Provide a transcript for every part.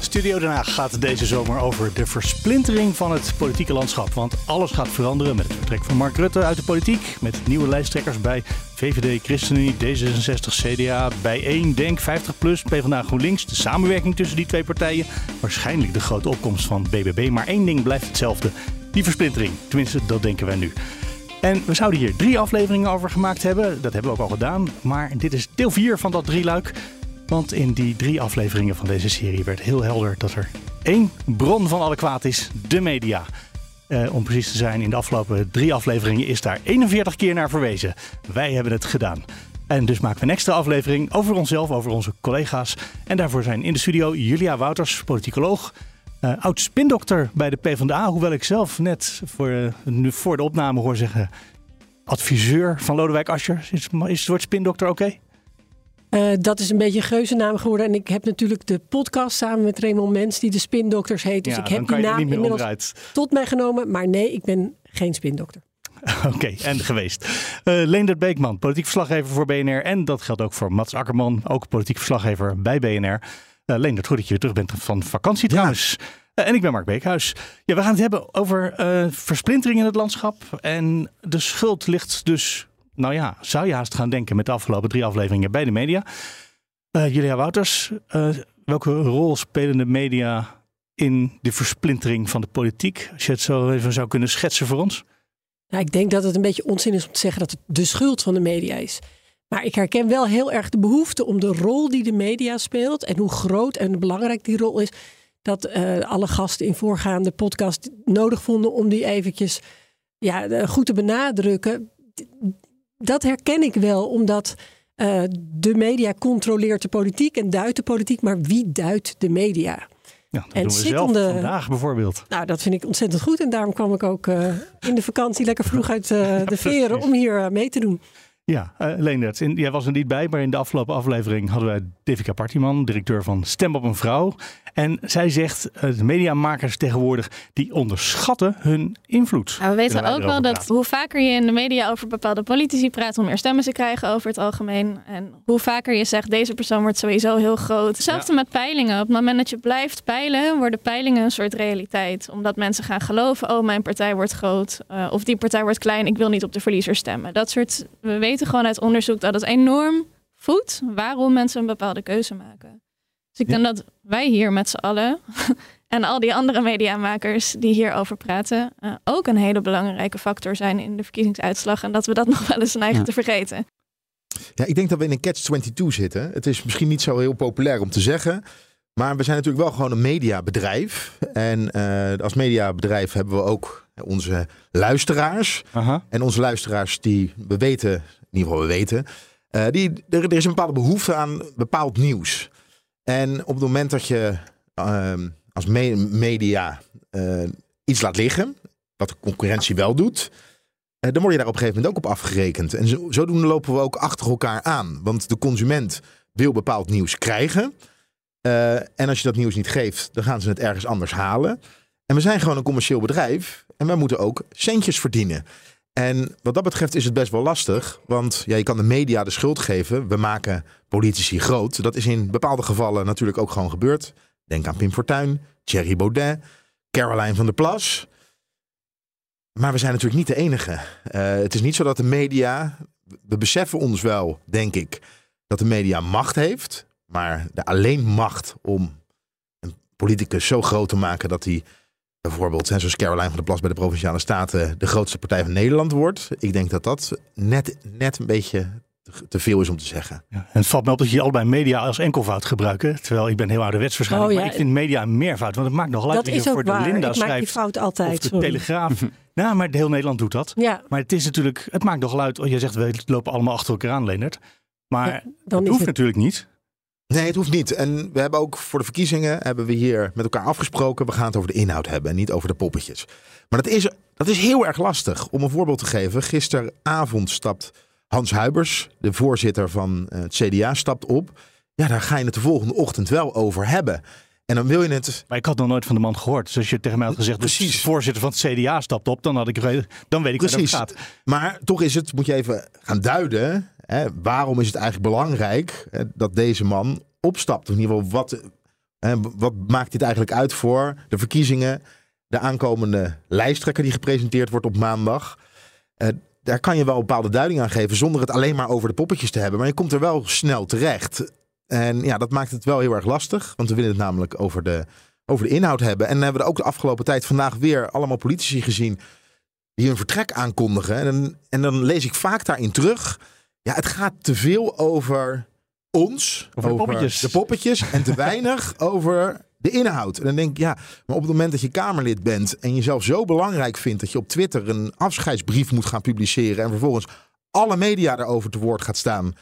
Studio Den Haag gaat deze zomer over de versplintering van het politieke landschap. Want alles gaat veranderen met het vertrek van Mark Rutte uit de politiek. Met nieuwe lijsttrekkers bij VVD, ChristenUnie, D66, CDA, Bijeen, Denk, 50PLUS, PvdA, GroenLinks. De samenwerking tussen die twee partijen. Waarschijnlijk de grote opkomst van BBB. Maar één ding blijft hetzelfde. Die versplintering. Tenminste, dat denken wij nu. En we zouden hier drie afleveringen over gemaakt hebben. Dat hebben we ook al gedaan. Maar dit is deel 4 van dat drieluik. Want in die drie afleveringen van deze serie werd heel helder dat er één bron van alle kwaad is: de media. Eh, om precies te zijn, in de afgelopen drie afleveringen is daar 41 keer naar verwezen. Wij hebben het gedaan. En dus maken we een extra aflevering over onszelf, over onze collega's. En daarvoor zijn in de studio Julia Wouters, politicoloog. eh, oud spindokter bij de PvdA. Hoewel ik zelf net voor, eh, nu voor de opname hoor zeggen... adviseur van Lodewijk Asscher. Is, is het woord spindokter oké? Eh, dat is een beetje een geuzennaam geworden. En ik heb natuurlijk de podcast samen met Raymond Mens, die de Spindokters heet. Dus Ja, ik dan heb kan die je naam niet meer inmiddels onderuit. tot mij genomen. Maar nee, ik ben geen spindokter. Oké, en geweest. Eh Leendert Beekman, politiek verslaggever voor BNR. En dat geldt ook voor Mats Akkerman, ook politiek verslaggever bij BNR. Eh Leendert, goed dat je weer terug bent van vakantie trouwens. Eh, en ik ben Mark Beekhuis. Ja, we gaan het hebben over eh, versplintering in het landschap. En de schuld ligt dus, nou ja, zou je haast gaan denken met de afgelopen drie afleveringen bij de media. Eh, Julia Wouters, eh, welke rol spelen de media in de versplintering van de politiek? Als je het zo even zou kunnen schetsen voor ons. Ik denk dat het een beetje onzin is om te zeggen dat het de schuld van de media is. Maar ik herken wel heel erg de behoefte om de rol die de media speelt en hoe groot en belangrijk die rol is, dat eh, alle gasten in voorgaande podcast nodig vonden om die eventjes ja, goed te benadrukken. Dat herken ik wel, omdat eh, de media controleert de politiek en duidt de politiek, maar wie duidt de media? Ja, dat En doen we zittende- zelf vandaag bijvoorbeeld. Nou, dat vind ik ontzettend goed. En daarom kwam ik ook eh, in de vakantie lekker vroeg uit eh, de veren om hier mee te doen. Ja, uh, Leendert, in- jij was er niet bij, maar in de afgelopen aflevering hadden wij Devika Partiman, directeur van Stem op een Vrouw. En zij zegt, eh, de mediamakers tegenwoordig, die onderschatten hun invloed. Nou, we weten ook wel dat praten? hoe vaker je in de media over bepaalde politici praat, hoe meer stemmen ze krijgen over het algemeen. En hoe vaker je zegt, deze persoon wordt sowieso heel groot. Hetzelfde met peilingen. Op het moment dat je blijft peilen, worden peilingen een soort realiteit. Omdat mensen gaan geloven, oh mijn partij wordt groot. eh, of die partij wordt klein, ik wil niet op de verliezer stemmen. Dat soort, we weten gewoon uit onderzoek dat het enorm voedt waarom mensen een bepaalde keuze maken. Dus ik Ja. denk dat wij hier met z'n allen en al die andere mediamakers die hierover praten, eh, ook een hele belangrijke factor zijn in de verkiezingsuitslag. En dat we dat nog wel eens neigen Ja. te vergeten. Ja, ik denk dat we in een catch-22 zitten. Het is misschien niet zo heel populair om te zeggen. Maar we zijn natuurlijk wel gewoon een mediabedrijf. En eh, als mediabedrijf hebben we ook onze luisteraars. Aha. En onze luisteraars die we weten, ieder geval we weten, eh, die, er, is een bepaalde behoefte aan bepaald nieuws. En op het moment dat je ehm, als me- media eh, iets laat liggen, wat de concurrentie wel doet, eh, dan word je daar op een gegeven moment ook op afgerekend. En zo, zodoende lopen we ook achter elkaar aan. Want de consument wil bepaald nieuws krijgen. En als je dat nieuws niet geeft, dan gaan ze het ergens anders halen. En we zijn gewoon een commercieel bedrijf. En wij moeten ook centjes verdienen. En wat dat betreft is het best wel lastig. Want ja, je kan de media de schuld geven. We maken politici groot. Dat is in bepaalde gevallen natuurlijk ook gewoon gebeurd. Denk aan Pim Fortuyn, Thierry Baudet, Caroline van der Plas. Maar we zijn natuurlijk niet de enige. Eh, het is niet zo dat de media. We beseffen ons wel, denk ik, dat de media macht heeft. Maar de alleen macht om een politicus zo groot te maken dat hij bijvoorbeeld, zoals Caroline van der Plas bij de Provinciale Staten, de grootste partij van Nederland wordt. Ik denk dat dat net, net een beetje te- veel is om te zeggen. Ja. En het valt me op dat je allebei media als enkelvoud gebruiken. Terwijl ik ben heel ouderwets waarschijnlijk. Oh, ja. Maar ik vind media een meervoud. Want het maakt nog uit Dat dat je is ook voor de waar. Linda ik maak die fout Of altijd. de sorry. Telegraaf. nou, maar heel Nederland doet dat. Ja, Maar het is natuurlijk, het maakt nogal uit. Oh, je zegt we lopen allemaal achter elkaar aan, Leonard. Maar Ja, dan het is hoeft het- natuurlijk niet. Nee, het hoeft niet. En we hebben ook voor de verkiezingen hebben we hier met elkaar afgesproken. We gaan het over de inhoud hebben en niet over de poppetjes. Maar dat is, dat is heel erg lastig. Om een voorbeeld te geven. Gisteravond stapt Hans Huibers, de voorzitter van eh, het CDA, stapt op. Ja, daar ga je het de volgende ochtend wel over hebben. En dan wil je het. Maar ik had nog nooit van de man gehoord. Dus als je tegen mij had gezegd, precies. de voorzitter van het CDA stapt op, dan, had ik, dan weet ik precies. waar het gaat. Maar toch is het, moet je even gaan duiden. Hè, waarom is het eigenlijk belangrijk hè, dat deze man opstapt? In ieder geval, wat, hè, wat maakt dit eigenlijk uit voor de verkiezingen? De aankomende lijsttrekker die gepresenteerd wordt op maandag. Uh, daar kan je wel bepaalde duiding aan geven zonder het alleen maar over de poppetjes te hebben. Maar je komt er wel snel terecht. En ja, dat maakt het wel heel erg lastig. Want we willen het namelijk over de, over de inhoud hebben. En dan hebben we ook de afgelopen tijd vandaag weer allemaal politici gezien die hun vertrek aankondigen. En en dan lees ik vaak daarin terug. Ja, het gaat te veel over ons, over, de, poppetjes. de poppetjes, en te weinig over de inhoud. En dan denk ik, ja, maar op het moment dat je Kamerlid bent en jezelf zo belangrijk vindt dat je op Twitter een afscheidsbrief moet gaan publiceren en vervolgens alle media erover te woord gaat staan.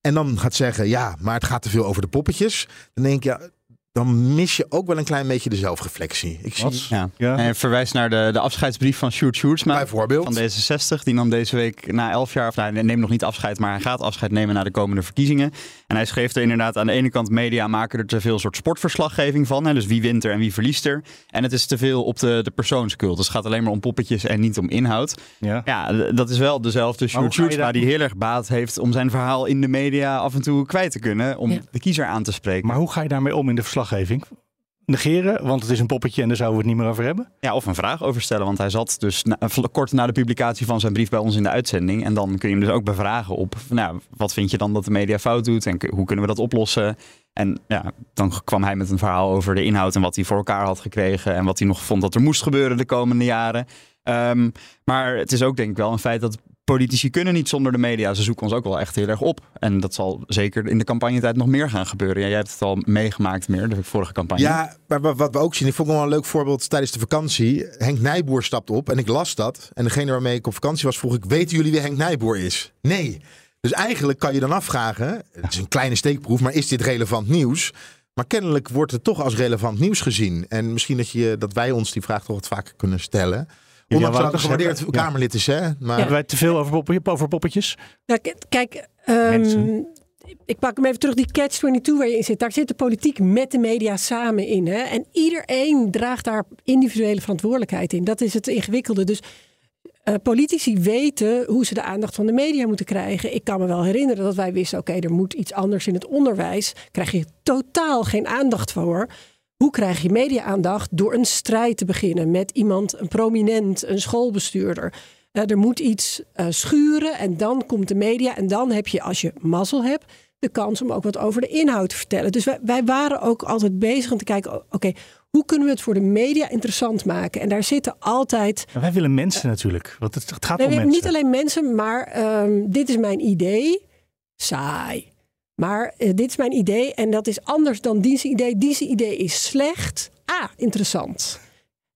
En dan gaat zeggen, ja, maar het gaat te veel over de poppetjes. Dan denk ik, ja, dan mis je ook wel een klein beetje de zelfreflectie. Ik zie... Ja. ja. En verwijs naar de, de afscheidsbrief van Sjoerd Sjoerdsma. Bijvoorbeeld. Van D66. Die nam deze week na elf jaar, of nou, hij neemt nog niet afscheid, maar hij gaat afscheid nemen na de komende verkiezingen. En hij schreef er inderdaad aan de ene kant media maken er te veel soort sportverslaggeving van. Hè, dus wie wint er en wie verliest er. En het is te veel op de, de persoonscult. Dus het gaat alleen maar om poppetjes en niet om inhoud. Ja, ja dat is wel dezelfde Sjoerd Sjoerdsma die heel erg baat heeft om zijn verhaal in de media af en toe kwijt te kunnen. Om de kiezer aan te spreken. Maar hoe ga je daarmee om in de negeren, want het is een poppetje en daar zouden we het niet meer over hebben? Ja, of een vraag over stellen, want hij zat dus kort na de publicatie van zijn brief bij ons in de uitzending. En dan kun je hem dus ook bevragen op, nou, wat vind je dan dat de media fout doet en hoe kunnen we dat oplossen? En ja, dan kwam hij met een verhaal over de inhoud en wat hij voor elkaar had gekregen en wat hij nog vond dat er moest gebeuren de komende jaren. Um, maar het is ook denk ik wel een feit dat politici kunnen niet zonder de media. Ze zoeken ons ook wel echt heel erg op. En dat zal zeker in de campagnetijd nog meer gaan gebeuren. Ja, jij hebt het al meegemaakt meer, de vorige campagne. Ja, maar wat we ook zien, ik vond wel een leuk voorbeeld tijdens de vakantie. Henk Nijboer stapt op en ik las dat. En degene waarmee ik op vakantie was, vroeg ik, weten jullie wie Henk Nijboer is? Nee. Dus eigenlijk kan je dan afvragen, het is een kleine steekproef, maar is dit relevant nieuws? Maar kennelijk wordt het toch als relevant nieuws gezien. En misschien dat, je, dat wij ons die vraag toch wat vaker kunnen stellen. Ondanks dat het een gewaardeerd Kamerlid is, hè? Maar... Hebben wij te veel over, poppetjes, over poppetjes? Nou, kijk, um, ik pak hem even terug, die catch-22 waar je in zit. Daar zit de politiek met de media samen in. Hè? En iedereen draagt daar individuele verantwoordelijkheid in. Dat is het ingewikkelde. Dus uh, politici weten hoe ze de aandacht van de media moeten krijgen. Ik kan me wel herinneren dat wij wisten: oké, er moet iets anders in het onderwijs. Krijg je totaal geen aandacht voor. Hoe krijg je media-aandacht? Door een strijd te beginnen met iemand, een prominent, een schoolbestuurder. Uh, er moet iets uh, schuren en dan komt de media. En dan heb je, als je mazzel hebt, de kans om ook wat over de inhoud te vertellen. Dus wij, wij waren ook altijd bezig om te kijken: oké, hoe kunnen we het voor de media interessant maken? En daar zitten altijd. wij willen mensen natuurlijk. Want het, het gaat nee, om mensen. Niet alleen mensen, maar um, dit is mijn idee. Saai. Maar uh, dit is mijn idee en dat is anders dan Dien's idee. Dien's idee is slecht. Ah, interessant.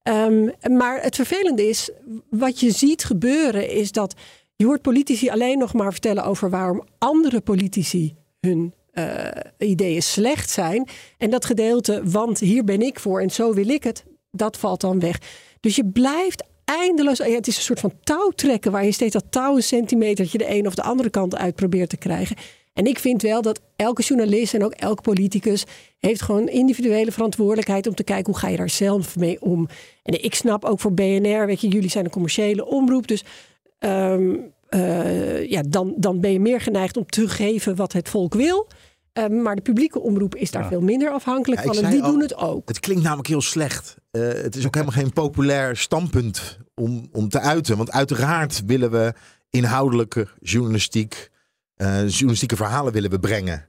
Um, maar het vervelende is, wat je ziet gebeuren, is dat je hoort politici alleen nog maar vertellen over waarom andere politici hun uh, ideeën slecht zijn. En dat gedeelte, want hier ben ik voor en zo wil ik het, dat valt dan weg. Dus je blijft eindeloos. Het is een soort van touwtrekken waar je steeds dat touw een centimetertje de een of de andere kant uit probeert te krijgen. En ik vind wel dat elke journalist en ook elke politicus heeft gewoon individuele verantwoordelijkheid om te kijken hoe ga je daar zelf mee om. En ik snap ook voor BNR, weet je, jullie zijn een commerciële omroep, dus um, uh, ja, dan, dan ben je meer geneigd om te geven wat het volk wil. Um, maar de publieke omroep is daar veel minder afhankelijk van. En die doen het ook. Het klinkt namelijk heel slecht. Uh, het is ook helemaal geen populair standpunt om, om te uiten. Want uiteraard willen we inhoudelijke journalistiek uh, journalistieke verhalen willen we brengen.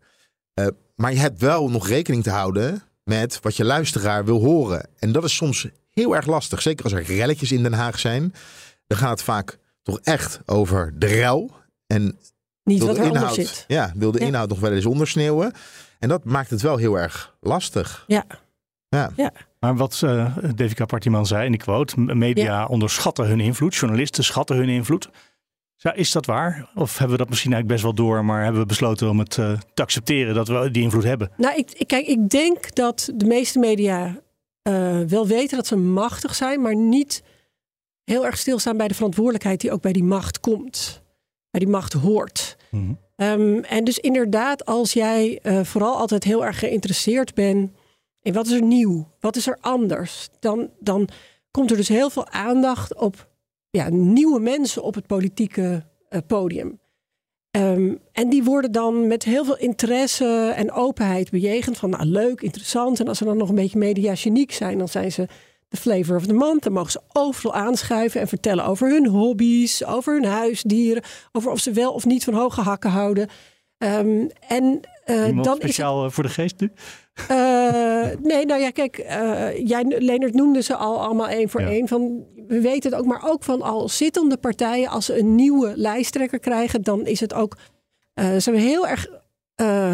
Uh, maar je hebt wel nog rekening te houden met wat je luisteraar wil horen. En dat is soms heel erg lastig. Zeker als er relletjes in Den Haag zijn. Dan gaat het vaak toch echt over de rel. En niet wat de inhoud, zit. Ja, wil de inhoud nog wel eens ondersneeuwen. En dat maakt het wel heel erg lastig. Ja. Ja. ja. Maar wat uh, Devika Partiman zei, en ik quote, media onderschatten hun invloed, journalisten schatten hun invloed. Is dat waar? Of hebben we dat misschien eigenlijk best wel door, maar hebben we besloten om het uh, te accepteren dat we die invloed hebben? Nou, ik, kijk, ik denk dat de meeste media uh, wel weten dat ze machtig zijn, maar niet heel erg stilstaan bij de verantwoordelijkheid die ook bij die macht komt, bij die macht hoort. Mm um, en dus inderdaad, als jij uh, vooral altijd heel erg geïnteresseerd bent in wat is er nieuw, wat is er anders, dan, dan komt er dus heel veel aandacht op ja, nieuwe mensen op het politieke uh, podium. Um, en die worden dan met heel veel interesse en openheid bejegend. Van nou leuk, interessant. En als ze dan nog een beetje mediageniek zijn, dan zijn ze de flavor of the month. Dan mogen ze overal aanschuiven en vertellen over hun hobby's, over hun huisdieren, over of ze wel of niet van hoge hakken houden. Um, en uh, dan speciaal is het, voor de geest nu? Uh, nee, nou ja, kijk, uh, jij, Leonard noemde ze al allemaal één voor één. Van, we weten het ook, maar ook van al zittende partijen, als ze een nieuwe lijsttrekker krijgen, dan is het ook, uh, zijn we heel erg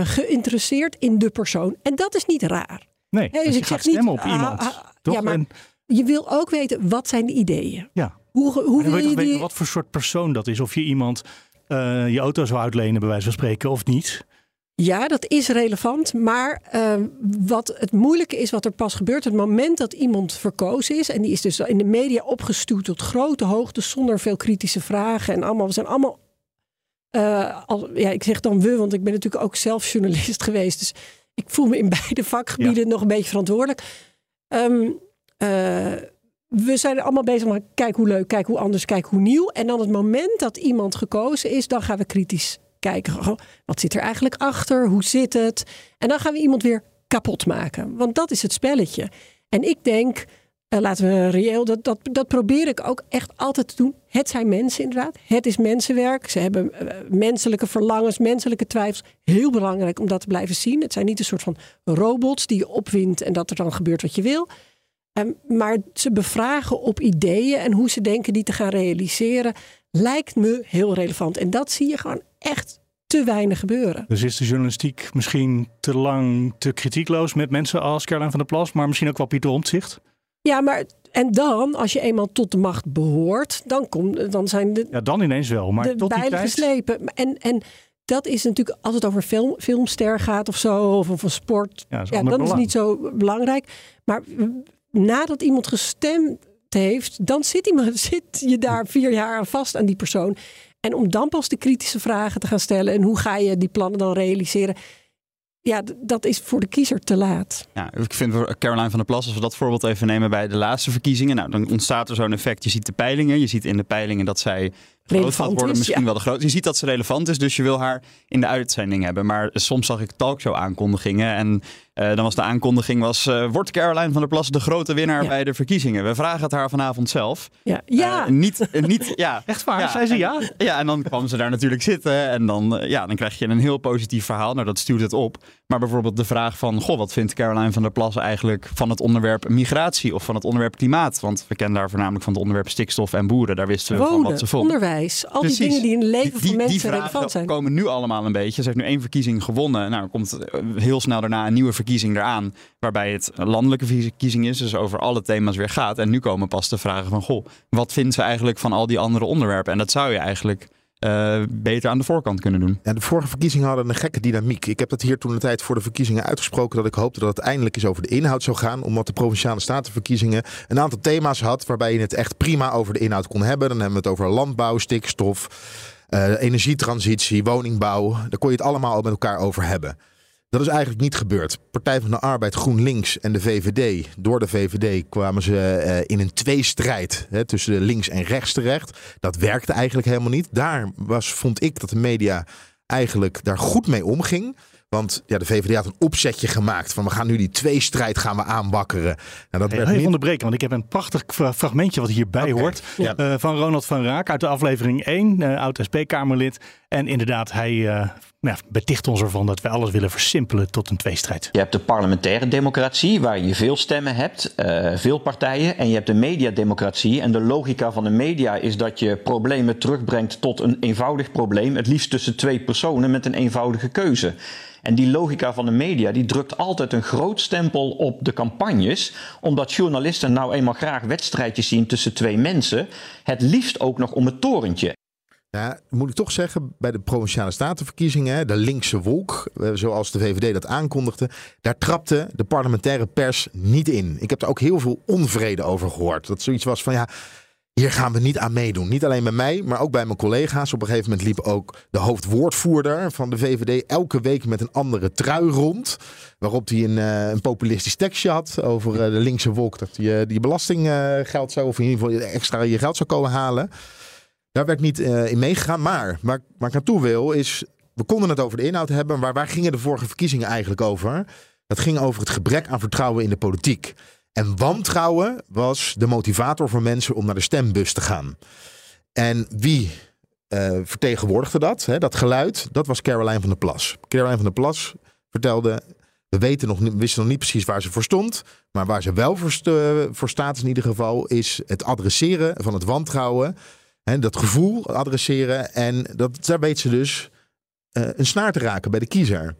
geïnteresseerd in de persoon. En dat is niet raar. Nee, dus, dus ik zeg niet, op iemand. Ah, ah, toch? Ja, maar je wil ook weten, wat zijn de ideeën? Ja. Hoe, hoe wil je die... weten wat voor soort persoon dat is? Of je iemand je auto zou uitlenen, bij wijze van spreken, of niet? Ja, dat is relevant. Maar uh, wat het moeilijke is, wat er pas gebeurt, het moment dat iemand verkozen is, en die is dus in de media opgestuurd tot grote hoogte, zonder veel kritische vragen en allemaal, we zijn allemaal. Uh, al, ja, ik zeg dan we, want ik ben natuurlijk ook zelf journalist geweest. Dus ik voel me in beide vakgebieden ja. nog een beetje verantwoordelijk. Um, uh, we zijn allemaal bezig met kijk hoe leuk, kijk hoe anders, kijk hoe nieuw. En dan het moment dat iemand gekozen is, dan gaan we kritisch kijken. Wat zit er eigenlijk achter? Hoe zit het? En dan gaan we iemand weer kapot maken. Want dat is het spelletje. En ik denk, uh, laten we reëel, dat, dat, dat probeer ik ook echt altijd te doen. Het zijn mensen inderdaad. Het is mensenwerk. Ze hebben uh, menselijke verlangens, menselijke twijfels. Heel belangrijk om dat te blijven zien. Het zijn niet een soort van robots die je opwint en dat er dan gebeurt wat je wil. Um, maar ze bevragen op ideeën en hoe ze denken die te gaan realiseren lijkt me heel relevant. En dat zie je gewoon echt te weinig gebeuren. Dus is de journalistiek misschien te lang te kritiekloos met mensen als Caroline van der Plas, maar misschien ook wel Pieter Omtzigt? Ja, maar en dan, als je eenmaal tot de macht behoort, dan, kom, dan zijn de. Ja, dan ineens wel. Maar de tot die tijd... geslepen. En, en dat is natuurlijk, als het over film, filmster gaat of zo, of over sport, ja, ja dan is het niet zo belangrijk. Maar nadat iemand gestemd heeft, dan zit, zit je daar vier jaar vast aan die persoon. En om dan pas de kritische vragen te gaan stellen en hoe ga je die plannen dan realiseren, ja, dat is voor de kiezer te laat. Ja, ik vind Caroline van der Plas, als we dat voorbeeld even nemen bij de laatste verkiezingen, nou, dan ontstaat er zo'n effect. Je ziet de peilingen, je ziet in de peilingen dat zij groot gaat worden, misschien wel de groot. Je ziet dat ze relevant is, dus je wil haar in de uitzending hebben. Maar soms zag ik talkshow aankondigingen en uh, dan was de aankondiging was, uh, wordt Caroline van der Plas de grote winnaar ja. bij de verkiezingen? We vragen het haar vanavond zelf. Ja, ja. Uh, niet, niet, ja. Echt waar? Ja. Zei ze ja? Ja, en dan kwam ze daar natuurlijk zitten en dan, ja, dan krijg je een heel positief verhaal. Nou, dat stuurt het op. Maar bijvoorbeeld de vraag van, goh, wat vindt Caroline van der Plas eigenlijk van het onderwerp migratie of van het onderwerp klimaat? Want we kennen daar voornamelijk van het onderwerp stikstof en boeren. Daar wisten we van wat ze vond. onderwijs, al Precies. die dingen die in het leven die, van mensen die relevant zijn. komen nu allemaal een beetje. Ze heeft nu één verkiezing gewonnen. Nou, er komt heel snel daarna een nieuwe verkiezing eraan. Waarbij het landelijke verkiezing is, dus over alle thema's weer gaat. En nu komen pas de vragen van, goh, wat vindt ze eigenlijk van al die andere onderwerpen? En dat zou je eigenlijk uh, beter aan de voorkant kunnen doen. Ja, de vorige verkiezingen hadden een gekke dynamiek. Ik heb dat hier toen de tijd voor de verkiezingen uitgesproken dat ik hoopte dat het eindelijk eens over de inhoud zou gaan. Omdat de provinciale statenverkiezingen een aantal thema's had waarbij je het echt prima over de inhoud kon hebben. Dan hebben we het over landbouw, stikstof, uh, energietransitie, woningbouw. Daar kon je het allemaal met elkaar over hebben. Dat is eigenlijk niet gebeurd. Partij van de Arbeid, GroenLinks en de VVD. Door de VVD kwamen ze uh, in een tweestrijd hè, tussen de links en rechts terecht. Dat werkte eigenlijk helemaal niet. Daar was, vond ik dat de media eigenlijk daar goed mee omging. Want ja, de VVD had een opzetje gemaakt van we gaan nu die tweestrijd gaan we aanbakkeren. Nou, dat hey, werd niet... onderbreken, want ik heb een prachtig fragmentje wat hierbij okay. hoort. Ja. Uh, van Ronald van Raak uit de aflevering 1, uh, oud SP-Kamerlid. En inderdaad, hij uh, ja, beticht ons ervan dat we alles willen versimpelen tot een tweestrijd. Je hebt de parlementaire democratie, waar je veel stemmen hebt, uh, veel partijen. En je hebt de mediademocratie. En de logica van de media is dat je problemen terugbrengt tot een eenvoudig probleem. Het liefst tussen twee personen met een eenvoudige keuze. En die logica van de media die drukt altijd een groot stempel op de campagnes, omdat journalisten nou eenmaal graag wedstrijdjes zien tussen twee mensen, het liefst ook nog om het torentje. Ja, moet ik toch zeggen, bij de provinciale statenverkiezingen, de linkse wolk, eh, zoals de VVD dat aankondigde, daar trapte de parlementaire pers niet in. Ik heb er ook heel veel onvrede over gehoord. Dat zoiets was van ja, hier gaan we niet aan meedoen. Niet alleen bij mij, maar ook bij mijn collega's. Op een gegeven moment liep ook de hoofdwoordvoerder van de VVD elke week met een andere trui rond. Waarop hij een, uh, een populistisch tekstje had over uh, de linkse wolk. Dat je die belastinggeld zou, of in ieder geval extra je geld zou komen halen. Daar werd niet uh, in meegegaan. Maar waar, waar ik naartoe wil is, we konden het over de inhoud hebben. Maar waar gingen de vorige verkiezingen eigenlijk over? Dat ging over het gebrek aan vertrouwen in de politiek. En wantrouwen was de motivator voor mensen om naar de stembus te gaan. En wie uh, vertegenwoordigde dat? Hè, dat geluid, dat was Caroline van der Plas. Caroline van der Plas vertelde, we weten nog, wisten nog niet precies waar ze voor stond. Maar waar ze wel voor, voor staat in ieder geval, is het adresseren van het wantrouwen. Hè, dat gevoel adresseren. En dat, daar weet ze dus uh, een snaar te raken bij de kiezer.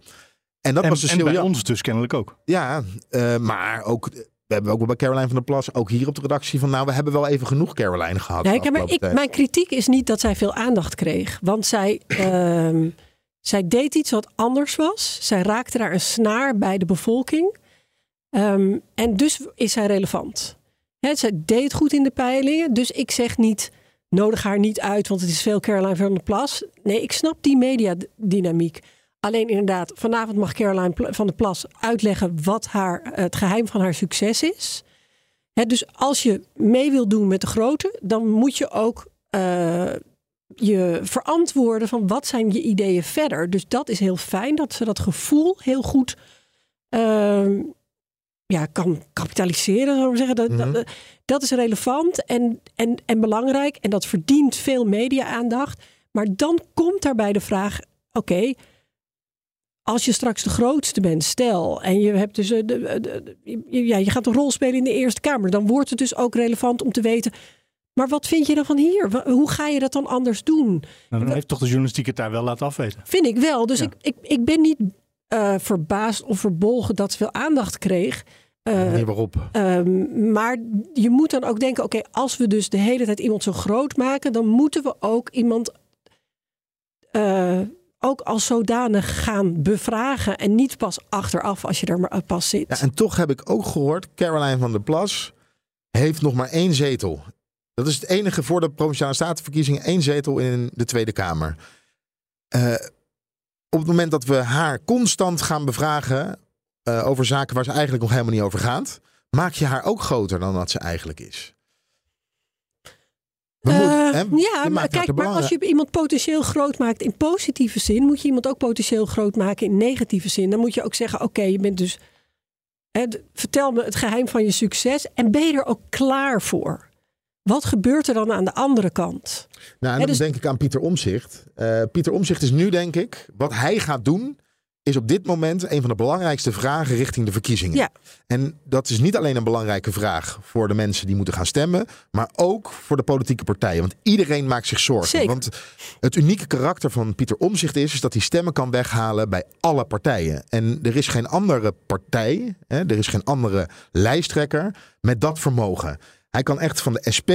En dat was dus en bij ons dus kennelijk ook. Ja, uh, maar ook we hebben ook wel bij Caroline van der Plas, ook hier op de redactie, van nou, we hebben wel even genoeg Caroline gehad. Ja, ik, maar ik, mijn kritiek is niet dat zij veel aandacht kreeg. Want zij, uh, zij deed iets wat anders was. Zij raakte daar een snaar bij de bevolking. Um, en dus is zij relevant. He, zij deed goed in de peilingen. Dus ik zeg niet, nodig haar niet uit, want het is veel Caroline van der Plas. Nee, ik snap die mediadynamiek. Alleen inderdaad, vanavond mag Caroline van der Plas uitleggen wat haar, het geheim van haar succes is. dus als je mee wil doen met de grote, dan moet je ook uh, je verantwoorden van wat zijn je ideeën verder. Dus dat is heel fijn dat ze dat gevoel heel goed uh, ja, kan kapitaliseren, zou ik zeggen. Dat, dat, mhm. dat, is relevant en, en, en belangrijk en dat verdient veel media-aandacht. Maar dan komt daarbij de vraag: oké, als je straks de grootste bent, stel, en je hebt dus eh, de, de, ja, je gaat een rol spelen in de Eerste Kamer, dan wordt het dus ook relevant om te weten. Maar wat vind je dan van hier? Hoe ga je dat dan anders doen? Nou, dan heeft toch de journalistiek het daar wel laten afweten. Vind ik wel. Dus ik, ik, ik ben niet uh, verbaasd of verbolgen dat ze veel aandacht kreeg. Uh, nee, waarop? Um, maar je moet dan ook denken: oké, als we dus de hele tijd iemand zo groot maken, dan moeten we ook iemand uh, ook als zodanig gaan bevragen en niet pas achteraf als je er maar pas zit. Ja, en toch heb ik ook gehoord, Caroline van der Plas heeft nog maar één zetel. Dat is het enige voor de Provinciale Statenverkiezingen, één zetel in de Tweede Kamer. Uh, op het moment dat we haar constant gaan bevragen uh, over zaken waar ze eigenlijk nog helemaal niet over gaat, maak je haar ook groter dan dat ze eigenlijk is. Uh, ja, maar kijk, maar als je iemand potentieel groot maakt in positieve zin, moet je iemand ook potentieel groot maken in negatieve zin. Dan moet je ook zeggen: oké, je bent dus. Hè, vertel me het geheim van je succes en ben je er ook klaar voor? Wat gebeurt er dan aan de andere kant? Nou, en dan dus... denk ik aan Pieter Omzicht. Uh, Pieter Omzicht is nu, denk ik, wat hij gaat doen, is op dit moment een van de belangrijkste vragen richting de verkiezingen. Ja. En dat is niet alleen een belangrijke vraag voor de mensen die moeten gaan stemmen, maar ook voor de politieke partijen. Want iedereen maakt zich zorgen. Zeker. Want het unieke karakter van Pieter Omzicht is, is dat hij stemmen kan weghalen bij alle partijen. En er is geen andere partij, hè, er is geen andere lijsttrekker met dat vermogen. Hij kan echt van de SP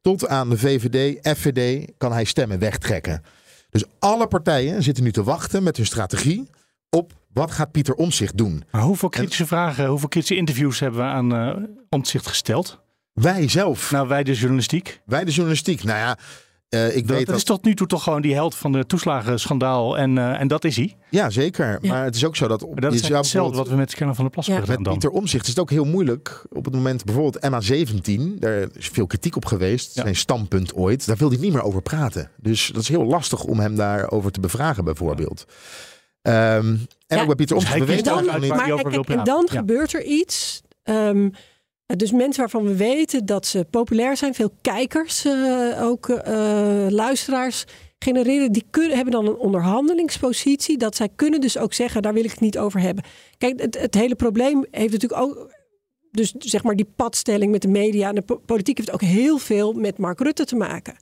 tot aan de VVD, FVD, kan hij stemmen wegtrekken. Dus alle partijen zitten nu te wachten met hun strategie op wat gaat Pieter Omzicht doen. Maar hoeveel kritische vragen, hoeveel kritische interviews hebben we aan uh, Omtzigt gesteld? Wij zelf. Nou, wij de journalistiek. Wij de journalistiek. Nou ja, uh, ik dat, weet dat is tot nu toe toch gewoon die held van de toeslagenschandaal. En, uh, en dat is hij. Ja, zeker. Ja. Maar het is ook zo dat... Maar dat is hetzelfde wat we met Scanner van de Plas ja. Met Pieter Omzicht is het ook heel moeilijk. Op het moment bijvoorbeeld MA17. Daar is veel kritiek op geweest. Ja. Zijn standpunt ooit. Daar wil hij niet meer over praten. Dus dat is heel lastig om hem daarover te bevragen bijvoorbeeld. Ja. Um, en ja, ook bij Pieter dus Omtzigt dan, maar, maar, En dan ja. gebeurt er iets. Um, dus mensen waarvan we weten dat ze populair zijn, veel kijkers, uh, ook uh, luisteraars genereren, die kunnen, hebben dan een onderhandelingspositie. Dat zij kunnen dus ook zeggen, daar wil ik het niet over hebben. Kijk, het, het hele probleem heeft natuurlijk ook. Dus zeg maar die padstelling met de media en de politiek heeft ook heel veel met Mark Rutte te maken.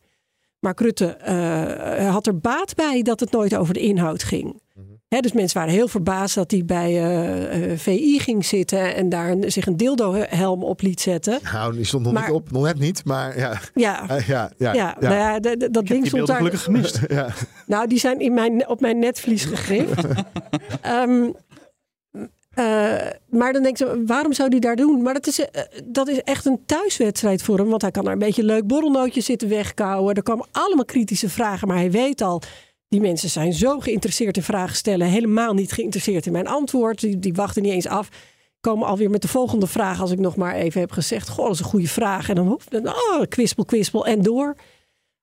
Mark Rutte uh, had er baat bij dat het nooit over de inhoud ging. Dus mensen waren heel verbaasd dat hij bij eh, eh, VI ging zitten en daar een- zich een dildo-helm op liet zetten. Nou, die stond nog Maar- niet op, nog net niet, maar ja. Ja, ja, ja, ja, nou ja, de- de- dat ding die stond daar. gelukkig gemist. ja. Nou, die zijn in mijn, op mijn netvlies gegrift. Ehm, eh, maar dan denk je, waarom zou hij daar doen? Maar dat is, dat is echt een thuiswedstrijd voor hem. Want hij kan daar een beetje leuk borrelnootje zitten wegkouwen. Er komen allemaal kritische vragen. Maar hij weet al, die mensen zijn zo geïnteresseerd in vragen stellen. Helemaal niet geïnteresseerd in mijn antwoord. Die, die wachten niet eens af. Komen alweer met de volgende vraag. Als ik nog maar even heb gezegd, goh, dat is een goede vraag. En dan, hoef- dan oh, kwispel, kwispel en door.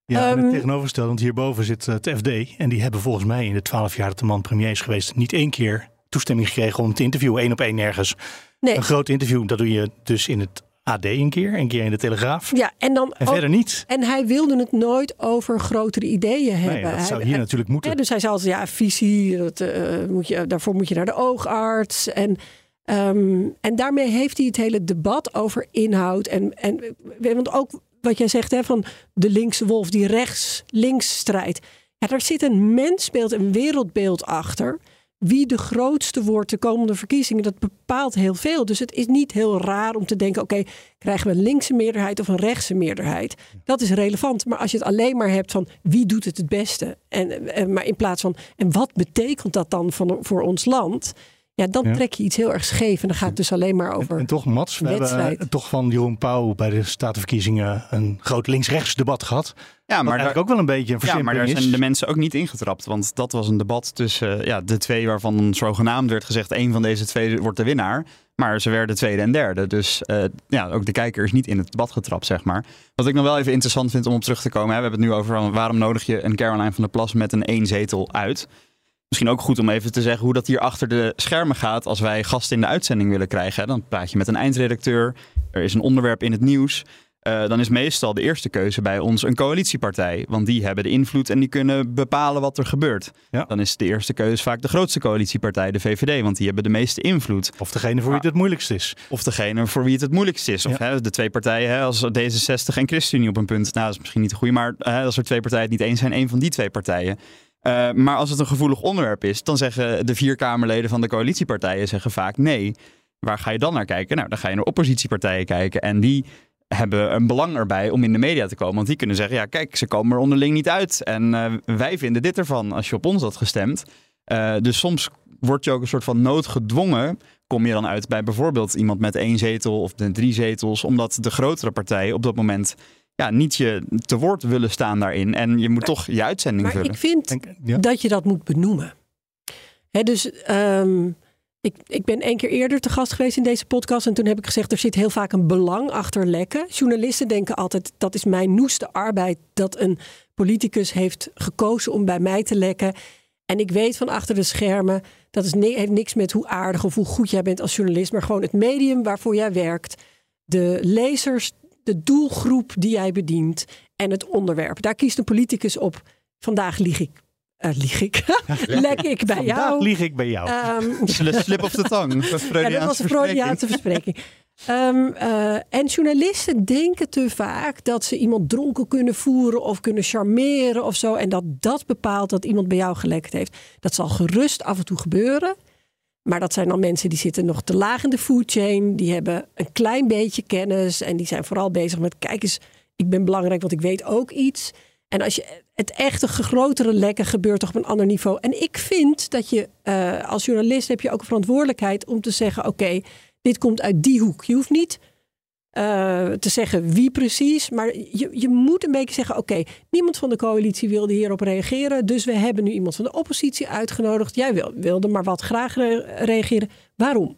Ja, en Ehm, het tegenovergestelde, want hierboven zit eh, het FD. En die hebben volgens mij in de twaalf jaar dat de man premier is geweest... niet één keer toestemming gekregen om te interviewen. één op één nergens. Nee. Een groot interview, dat doe je dus in het AD een keer. Een keer in de Telegraaf. Ja, en dan En ook- verder niet. En hij wilde het nooit over grotere ideeën hebben. dat Hij- zou hier hij- natuurlijk moeten. Ja, dus hij zei altijd, ja, visie, dat, eh, moet je, daarvoor moet je naar de oogarts. En, ehm, en daarmee heeft hij het hele debat over inhoud. En, en want ook wat jij zegt, hè, van de linkse wolf die rechts-links strijdt. Ja, daar zit een mensbeeld, een wereldbeeld achter. Wie de grootste wordt de komende verkiezingen, dat bepaalt heel veel. Dus het is niet heel raar om te denken: oké, krijgen we een linkse meerderheid of een rechtse meerderheid? Dat is relevant. Maar als je het alleen maar hebt van wie doet het het beste, en, en, maar in plaats van en wat betekent dat dan van, voor ons land? Ja, dan Ja. trek je iets heel erg scheef. En dan gaat het dus alleen maar over. En toch, Mats, we hebben wedstrijd. eh, toch van Jeroen Pauw bij de Statenverkiezingen een groot links-rechts debat gehad. Ja, maar daar, ook wel een beetje een ja, maar daar is. zijn de mensen ook niet ingetrapt. Want dat was een debat tussen eh, ja, de twee waarvan zogenaamd werd gezegd... één van deze twee wordt de winnaar. Maar ze werden tweede en derde. Dus eh, ja, ook de kijker is niet in het debat getrapt, zeg maar. Wat ik nog wel even interessant vind om op terug te komen... Hè, we hebben het nu over waarom nodig je een Caroline van der Plas met een één zetel uit... Misschien ook goed om even te zeggen hoe dat hier achter de schermen gaat als wij gasten in de uitzending willen krijgen. Dan praat je met een eindredacteur, er is een onderwerp in het nieuws. Eh, dan is meestal de eerste keuze bij ons een coalitiepartij. Want die hebben de invloed en die kunnen bepalen wat er gebeurt. Ja. Dan is de eerste keuze vaak de grootste coalitiepartij, de VVD. Want die hebben de meeste invloed. Of degene voor wie het het moeilijkst is. Of degene voor wie het het moeilijkst is. Of Ja. hè, de twee partijen, hè, als D66 en ChristenUnie op een punt. Nou, dat is misschien niet de goede, maar hè, als er twee partijen het niet eens zijn, één van die twee partijen. Eh, maar als het een gevoelig onderwerp is, dan zeggen de vier Kamerleden van de coalitiepartijen zeggen vaak nee. Waar ga je dan naar kijken? Nou, dan ga je naar oppositiepartijen kijken. En die hebben een belang erbij om in de media te komen. Want die kunnen zeggen, ja kijk, ze komen er onderling niet uit. En eh, wij vinden dit ervan als je op ons had gestemd. Eh, dus soms word je ook een soort van noodgedwongen. Kom je dan uit bij bijvoorbeeld iemand met één zetel of drie zetels. Omdat de grotere partijen op dat moment ja, niet je te woord willen staan daarin. En je moet toch je uitzending Maar vullen. ik vind ja. dat je dat moet benoemen. Hè, dus ehm, ik, ik ben één keer eerder te gast geweest in deze podcast. En toen heb ik gezegd, er zit heel vaak een belang achter lekken. Journalisten denken altijd, dat is mijn noeste arbeid. Dat een politicus heeft gekozen om bij mij te lekken. En ik weet van achter de schermen, dat is ni- heeft niks met hoe aardig of hoe goed jij bent als journalist. Maar gewoon het medium waarvoor jij werkt. De lezers, de doelgroep die jij bedient. En het onderwerp. Daar kiest een politicus op. Vandaag lieg ik. Eh, lieg ik. Lek ik bij Vandaag jou. lieg ik bij jou. Ehm, Slip of the tongue. Dat ja, dat was een Freudiaanse verspreking. Ehm, eh, en journalisten denken te vaak dat ze iemand dronken kunnen voeren of kunnen charmeren of zo. En dat dat bepaalt dat iemand bij jou gelekt heeft. Dat zal gerust af en toe gebeuren. Maar dat zijn dan mensen die zitten nog te laag in de food chain. Die hebben een klein beetje kennis. En die zijn vooral bezig met: kijk eens, ik ben belangrijk, want ik weet ook iets. En als je het echte grotere lekken gebeurt op een ander niveau. En ik vind dat je eh, als journalist heb je ook een verantwoordelijkheid om te zeggen: oké, dit komt uit die hoek. Je hoeft niet eh, te zeggen wie precies, maar je, je moet een beetje zeggen: oké, niemand van de coalitie wilde hierop reageren, dus we hebben nu iemand van de oppositie uitgenodigd. Jij wil, wilde maar wat graag re- reageren. Waarom?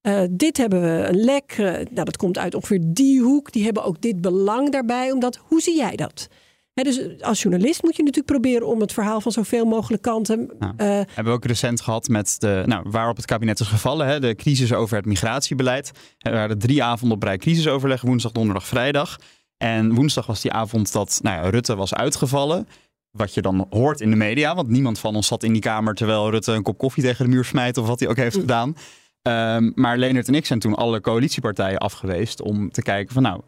Eh, dit hebben we een lek. eh, nou, dat komt uit ongeveer die hoek. Die hebben ook dit belang daarbij. Omdat, hoe zie jij dat? Dus als journalist moet je natuurlijk proberen om het verhaal van zoveel mogelijk kanten. Eh, Hebben we ook recent gehad met de, nou, waarop het kabinet is gevallen, hè, de crisis over het migratiebeleid. Er waren drie avonden op rij crisisoverleg, woensdag, donderdag, vrijdag. En woensdag was die avond dat nou ja, Rutte was uitgevallen. Wat je dan hoort in de media, want niemand van ons zat in die kamer terwijl Rutte een kop koffie tegen de muur smijt of wat hij ook heeft gedaan. Ehm, maar Leonard en ik zijn toen alle coalitiepartijen afgeweest om te kijken van nou,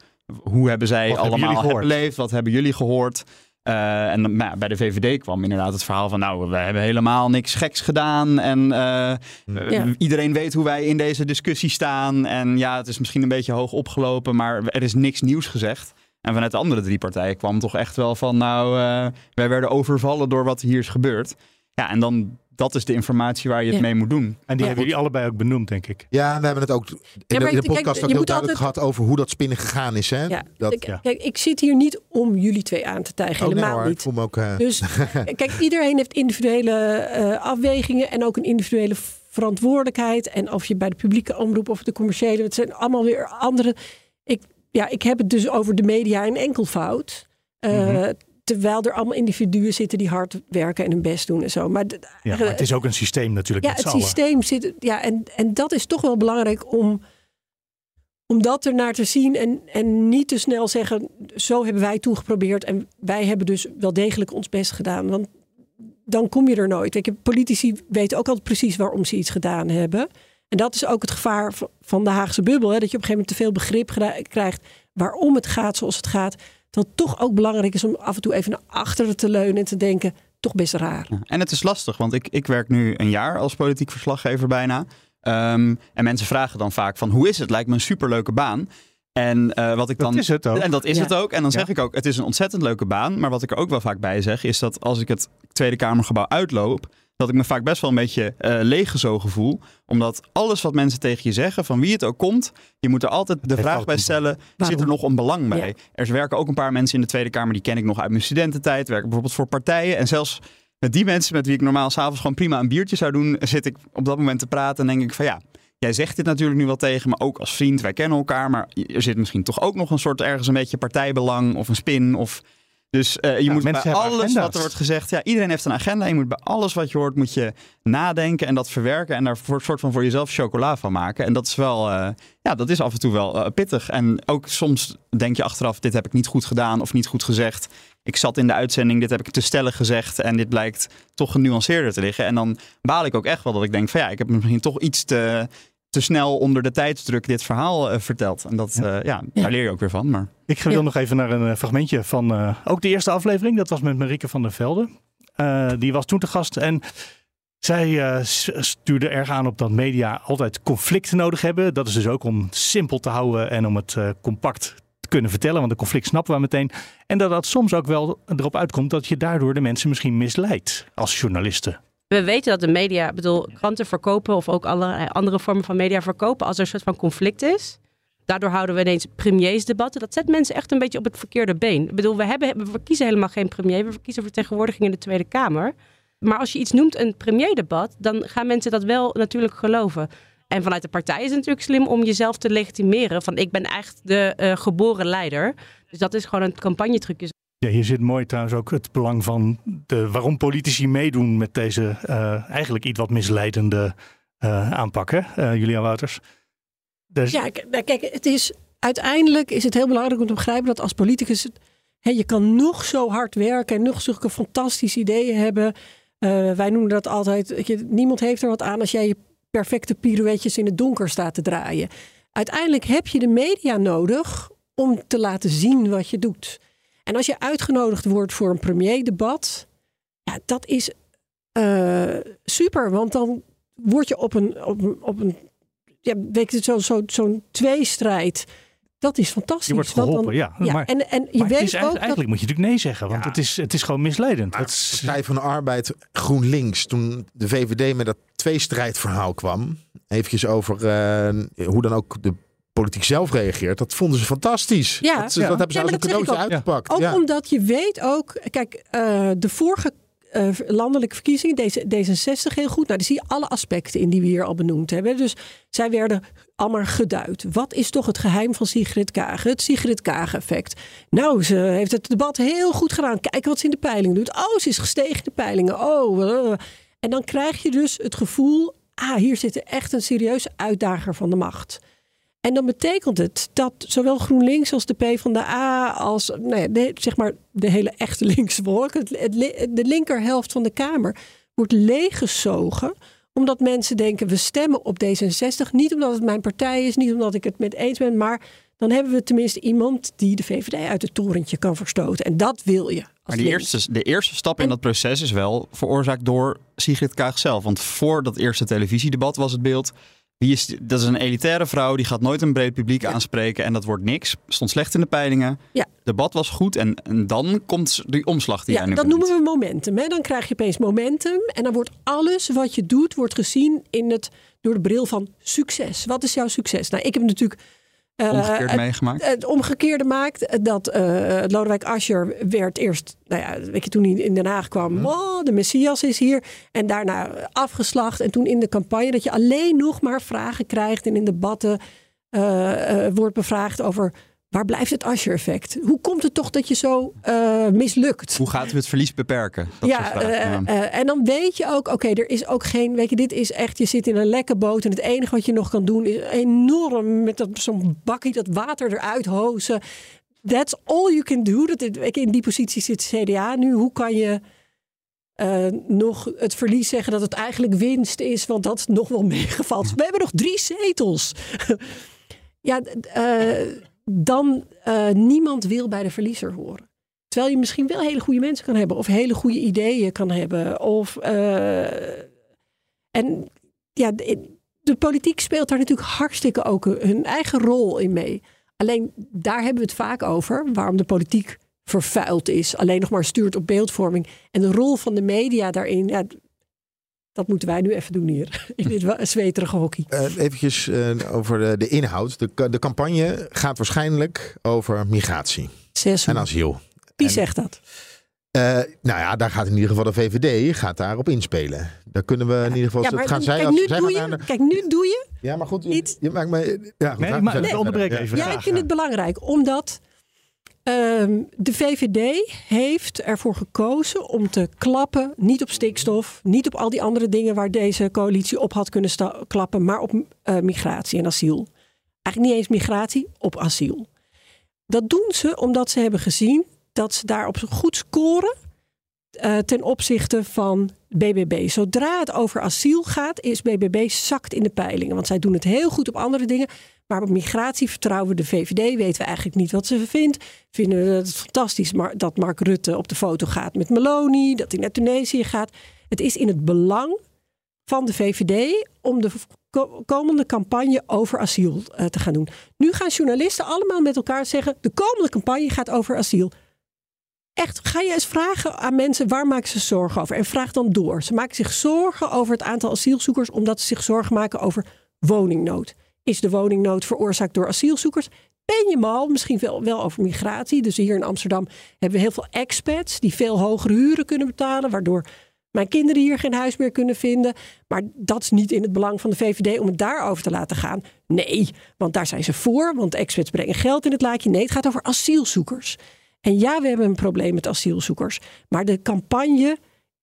hoe hebben zij Wat allemaal beleefd? Wat hebben jullie gehoord? Uh, en nou, bij de VVD kwam inderdaad het verhaal van, nou, we hebben helemaal niks geks gedaan. En uh, ja. iedereen weet hoe wij in deze discussie staan. En ja, het is misschien een beetje hoog opgelopen, maar er is niks nieuws gezegd. En vanuit de andere drie partijen kwam toch echt wel van, nou, uh, wij werden overvallen door wat hier is gebeurd. Ja, en dan dat is de informatie waar je het mee moet doen. En die ja. hebben jullie allebei ook benoemd, denk ik. Ja, we hebben het ook in, ja, de, in de, podcast kijk, ook heel duidelijk altijd... gehad over hoe dat spinnen gegaan is. Hè? Ja, dat... kijk, kijk, ik zit hier niet om jullie twee aan te tijgen. Oh, helemaal nee, niet. Ik ook, uh... Dus kijk, iedereen heeft individuele uh, afwegingen en ook een individuele verantwoordelijkheid. En of je bij de publieke omroep of de commerciële, het zijn allemaal weer andere. Ik, ja, ik heb het dus over de media in enkelvoud. Uh, mm -hmm. Terwijl er allemaal individuen zitten die hard werken en hun best doen en zo. Maar, ja, maar het is ook een systeem natuurlijk. Ja, het systeem zit. Ja, en, en dat is toch wel belangrijk om, om dat er naar te zien. En, en niet te snel zeggen: zo hebben wij toen geprobeerd. En wij hebben dus wel degelijk ons best gedaan. Want dan kom je er nooit. Kijk, politici weten ook altijd precies waarom ze iets gedaan hebben. En dat is ook het gevaar van de Haagse bubbel. Hè? Dat je op een gegeven moment te veel begrip krijgt waarom het gaat zoals het gaat dat het toch ook belangrijk is om af en toe even naar achteren te leunen en te denken, toch best raar. Ja, en het is lastig, want ik, ik werk nu een jaar als politiek verslaggever bijna. Um, en mensen vragen dan vaak van, hoe is het? Lijkt me een superleuke baan. En uh, wat ik dan. Dat is het ook. En dat is ja. het ook. En dan zeg Ja. ik ook: het is een ontzettend leuke baan. Maar wat ik er ook wel vaak bij zeg, is dat als ik het Tweede Kamergebouw uitloop. Dat ik me vaak best wel een beetje uh, leeggezogen voel. Omdat alles wat mensen tegen je zeggen, van wie het ook komt, je moet er altijd de vraag bij stellen: zit er nog een belang bij? Ja. Er werken ook een paar mensen in de Tweede Kamer, die ken ik nog uit mijn studententijd, werken bijvoorbeeld voor partijen. En zelfs met die mensen met wie ik normaal s'avonds gewoon prima een biertje zou doen, zit ik op dat moment te praten en denk ik van ja. Jij zegt dit natuurlijk nu wel tegen me, ook als vriend. Wij kennen elkaar, maar er zit misschien toch ook nog een soort ergens een beetje partijbelang of een spin. Of... Dus uh, je Ja, moet bij alles agenda's. wat er wordt gezegd, ja, iedereen heeft een agenda. Je moet bij alles wat je hoort, moet je nadenken en dat verwerken en daar voor soort van voor jezelf chocola van maken. En dat is wel, uh, ja, dat is af en toe wel uh, pittig. En ook soms denk je achteraf, dit heb ik niet goed gedaan of niet goed gezegd. Ik zat in de uitzending, dit heb ik te stellig gezegd en dit blijkt toch genuanceerder te liggen. En dan baal ik ook echt wel dat ik denk van ja, ik heb misschien toch iets te, te snel onder de tijdsdruk dit verhaal uh, verteld. En dat, ja. ja, daar leer je ook weer van. Maar... Ik wil nog even naar een eh, fragmentje van uh, ook de eerste aflevering. Dat was met Marieke van der Velde. Uh, die was toen te gast en zij uh, stuurde erg aan op dat media altijd conflicten nodig hebben. Dat is dus ook om het simpel te houden en om het uh, compact te kunnen vertellen. Want een conflict snappen we meteen. En dat dat soms ook wel erop uitkomt dat je daardoor de mensen misschien misleidt als journalisten. We weten dat de media, bedoel, kranten verkopen of ook allerlei andere vormen van media verkopen als er een soort van conflict is. Daardoor houden we ineens premiersdebatten. Dat zet mensen echt een beetje op het verkeerde been. Ik bedoel, we, hebben, we verkiezen helemaal geen premier. We verkiezen vertegenwoordiging in de Tweede Kamer. Maar als je iets noemt een premierdebat, dan gaan mensen dat wel natuurlijk geloven. En vanuit de partij is het natuurlijk slim om jezelf te legitimeren. Van ik ben echt de uh, geboren leider. Dus dat is gewoon een campagnetrucje. Ja, hier zit mooi trouwens ook het belang van de, waarom politici meedoen met deze uh, eigenlijk iets wat misleidende uh, aanpakken. Uh, Julia Wouters. Dus... Ja, kijk, het is, uiteindelijk is het heel belangrijk om te begrijpen dat als politicus, hè, je kan nog zo hard werken en nog zulke fantastische ideeën hebben. Wij noemen dat altijd, niemand heeft er wat aan als jij je perfecte pirouetjes in het donker staat te draaien. Uiteindelijk heb je de media nodig om te laten zien wat je doet. En als je uitgenodigd wordt voor een premierdebat, ja, dat is uh, super, want dan word je op een, op een, op een ja, weet je, zo'n zo, zo tweestrijd. Dat is fantastisch. Je wordt geholpen, dan, ja. ja. Maar, en, en je maar weet het is eigenlijk, ook eigenlijk moet je natuurlijk nee zeggen, want ja. het, is, het is gewoon misleidend. Maar Partij van de Arbeid, GroenLinks, toen de VVD met dat tweestrijdverhaal kwam, eventjes over uh, hoe dan ook de politiek zelf reageert, dat vonden ze fantastisch. Ja, dat, ja. dat hebben ze een cadeautje uitgepakt. Ook ja. omdat je weet ook, kijk, uh, de vorige uh, landelijke verkiezingen, deze, D66 heel goed. Nou, die zie je alle aspecten in die we hier al benoemd hebben. Dus zij werden allemaal geduid. Wat is toch het geheim van Sigrid Kaag? Het Sigrid Kaag-effect. Nou, ze heeft het debat heel goed gedaan. Kijk wat ze in de peilingen doet. Oh, ze is gestegen in de peilingen. Oh, uh. en dan krijg je dus het gevoel... ah, hier zit echt een serieuze uitdager van de macht. En dan betekent het dat zowel GroenLinks als de PvdA als nou ja, de, zeg maar de hele echte linkse wolk, het, het, de linkerhelft van de Kamer, wordt leeggezogen. Omdat mensen denken, we stemmen op D66. Niet omdat het mijn partij is, niet omdat ik het met eens ben, maar dan hebben we tenminste iemand die de VVD uit het torentje kan verstoten. En dat wil je Maar links. eerste, de eerste stap in dat proces is wel veroorzaakt door Sigrid Kaag zelf. Want voor dat eerste televisiedebat was het beeld... Is, dat is een elitaire vrouw, die gaat nooit een breed publiek aanspreken. En dat wordt niks. Stond slecht in de peilingen. Ja. Debat was goed. En, en dan komt die omslag die Ja, jij nu dat noemen we momentum. Hè? Dan krijg je opeens momentum. En dan wordt alles wat je doet, wordt gezien in het, door de bril van succes. Wat is jouw succes? Nou, ik heb natuurlijk... eh, Omgekeerd het- meegemaakt. Het omgekeerde maakt dat eh Lodewijk Asscher werd eerst, nou ja, weet je, toen hij in Den Haag kwam, oh, de Messias is hier. En daarna afgeslacht. En toen in de campagne dat je alleen nog maar vragen krijgt en in debatten eh, wordt bevraagd over waar blijft het Asscher-effect? Hoe komt het toch dat je zo eh, mislukt? Hoe gaat u het verlies beperken? Dat ja, eh, en dan weet je ook, oké, er is ook geen, weet je, dit is echt, je zit in een lekke boot en het enige wat je nog kan doen is enorm met dat- zo'n bakkie dat water eruit hozen. That's all you can do. Dat, in die positie zit CDA nu. Hoe kan je nog het verlies zeggen dat het eigenlijk winst is, want dat is nog wel meegevalt. We hebben nog drie zetels. ja, eh, dan eh, niemand wil bij de verliezer horen. Terwijl je misschien wel hele goede mensen kan hebben. Of hele goede ideeën kan hebben. Of, eh, en ja, de, politiek speelt daar natuurlijk hartstikke ook hun eigen rol in mee. Alleen daar hebben we het vaak over. Waarom de politiek vervuild is. Alleen nog maar stuurt op beeldvorming. En de rol van de media daarin. Dat moeten wij nu even doen hier. In dit wa- zweterige hockey. Eh eventjes eh, over de, de inhoud. De, de campagne gaat waarschijnlijk over migratie Zes en asiel. Wie En, zegt dat? eh, nou ja, daar gaat in ieder geval de VVD gaat daarop inspelen. Daar kunnen we in ieder geval. Ja, dat maar gaan zij, kijk, als, nu zij doe je, naar- kijk, nu doe je Ja, maar goed. Je, je maakt me. Ja, goed, Nee, maar onderbreek Ja. even. Ja, ik vind het belangrijk, omdat ehm, de VVD heeft ervoor gekozen om te klappen, niet op stikstof, niet op al die andere dingen waar deze coalitie op had kunnen klappen, maar op eh, migratie en asiel. Eigenlijk niet eens migratie, op asiel. Dat doen ze omdat ze hebben gezien dat ze daarop goed scoren eh, ten opzichte van BBB. Zodra het over asiel gaat, is BBB zakt in de peilingen. Want zij doen het heel goed op andere dingen. Maar op migratie vertrouwen we de VVD. Weten we eigenlijk niet wat ze vindt. Vinden we het fantastisch dat Mark Rutte op de foto gaat met Meloni. Dat hij naar Tunesië gaat. Het is in het belang van de VVD om de ko- komende campagne over asiel eh, te gaan doen. Nu gaan journalisten allemaal met elkaar zeggen: de komende campagne gaat over asiel. Echt, ga je eens vragen aan mensen waar maken ze zorgen over? En vraag dan door. Ze maken zich zorgen over het aantal asielzoekers omdat ze zich zorgen maken over woningnood. Is de woningnood veroorzaakt door asielzoekers? Ben je mal, misschien wel, wel over migratie. Dus hier in Amsterdam hebben we heel veel expats die veel hogere huren kunnen betalen, waardoor mijn kinderen hier geen huis meer kunnen vinden. Maar dat is niet in het belang van de VVD om het daarover te laten gaan. Nee, want daar zijn ze voor, want expats brengen geld in het laadje. Nee, het gaat over asielzoekers. En ja, we hebben een probleem met asielzoekers. Maar de campagne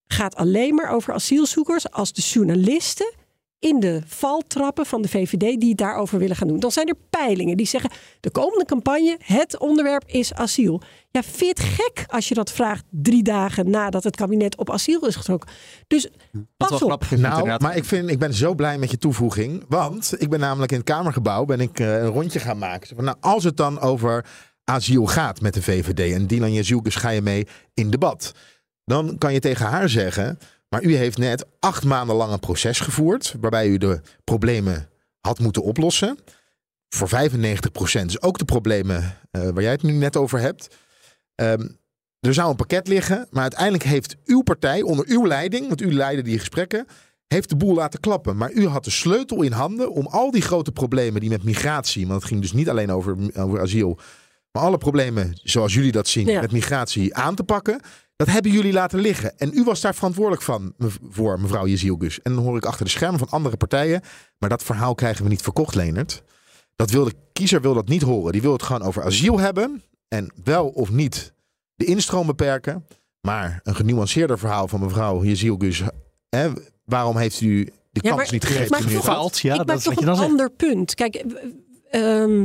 gaat alleen maar over asielzoekers als de journalisten in de valtrappen van de VVD die het daarover willen gaan doen. Dan zijn er peilingen die zeggen: de komende campagne, het onderwerp is asiel. Ja, vind je het gek als je dat vraagt drie dagen nadat het kabinet op asiel is getrokken? Dus pas op. Nou, maar ik, vind, ik ben zo blij met je toevoeging. Want ik ben namelijk in het Kamergebouw ben ik, eh, een rondje gaan maken. Nou, als het dan over asiel gaat met de VVD en Dylan Jezielkes ga je mee in debat. Dan kan je tegen haar zeggen, maar u heeft net acht maanden lang een proces gevoerd. Waarbij u de problemen had moeten oplossen. Voor 95% dus ook de problemen eh, waar jij het nu net over hebt. Ehm, er zou een pakket liggen, maar uiteindelijk heeft uw partij onder uw leiding, want u leidde die gesprekken, heeft de boel laten klappen. Maar u had de sleutel in handen om al die grote problemen die met migratie, want het ging dus niet alleen over, over asiel, maar alle problemen zoals jullie dat zien Ja. met migratie aan te pakken. Dat hebben jullie laten liggen. En u was daar verantwoordelijk van, voor mevrouw Jezielgus. En dan hoor ik achter de schermen van andere partijen. Maar dat verhaal krijgen we niet verkocht, Leonard. Dat wil de kiezer wil dat niet horen. Die wil het gewoon over asiel hebben. En wel of niet de instroom beperken. Maar een genuanceerder verhaal van mevrouw Jezielgus. Hè, waarom heeft u de Ja, kans maar niet ik gegeven? maak toch, had? ja, ik dat maak is toch een zegt. ander punt. Kijk, eh, ehm,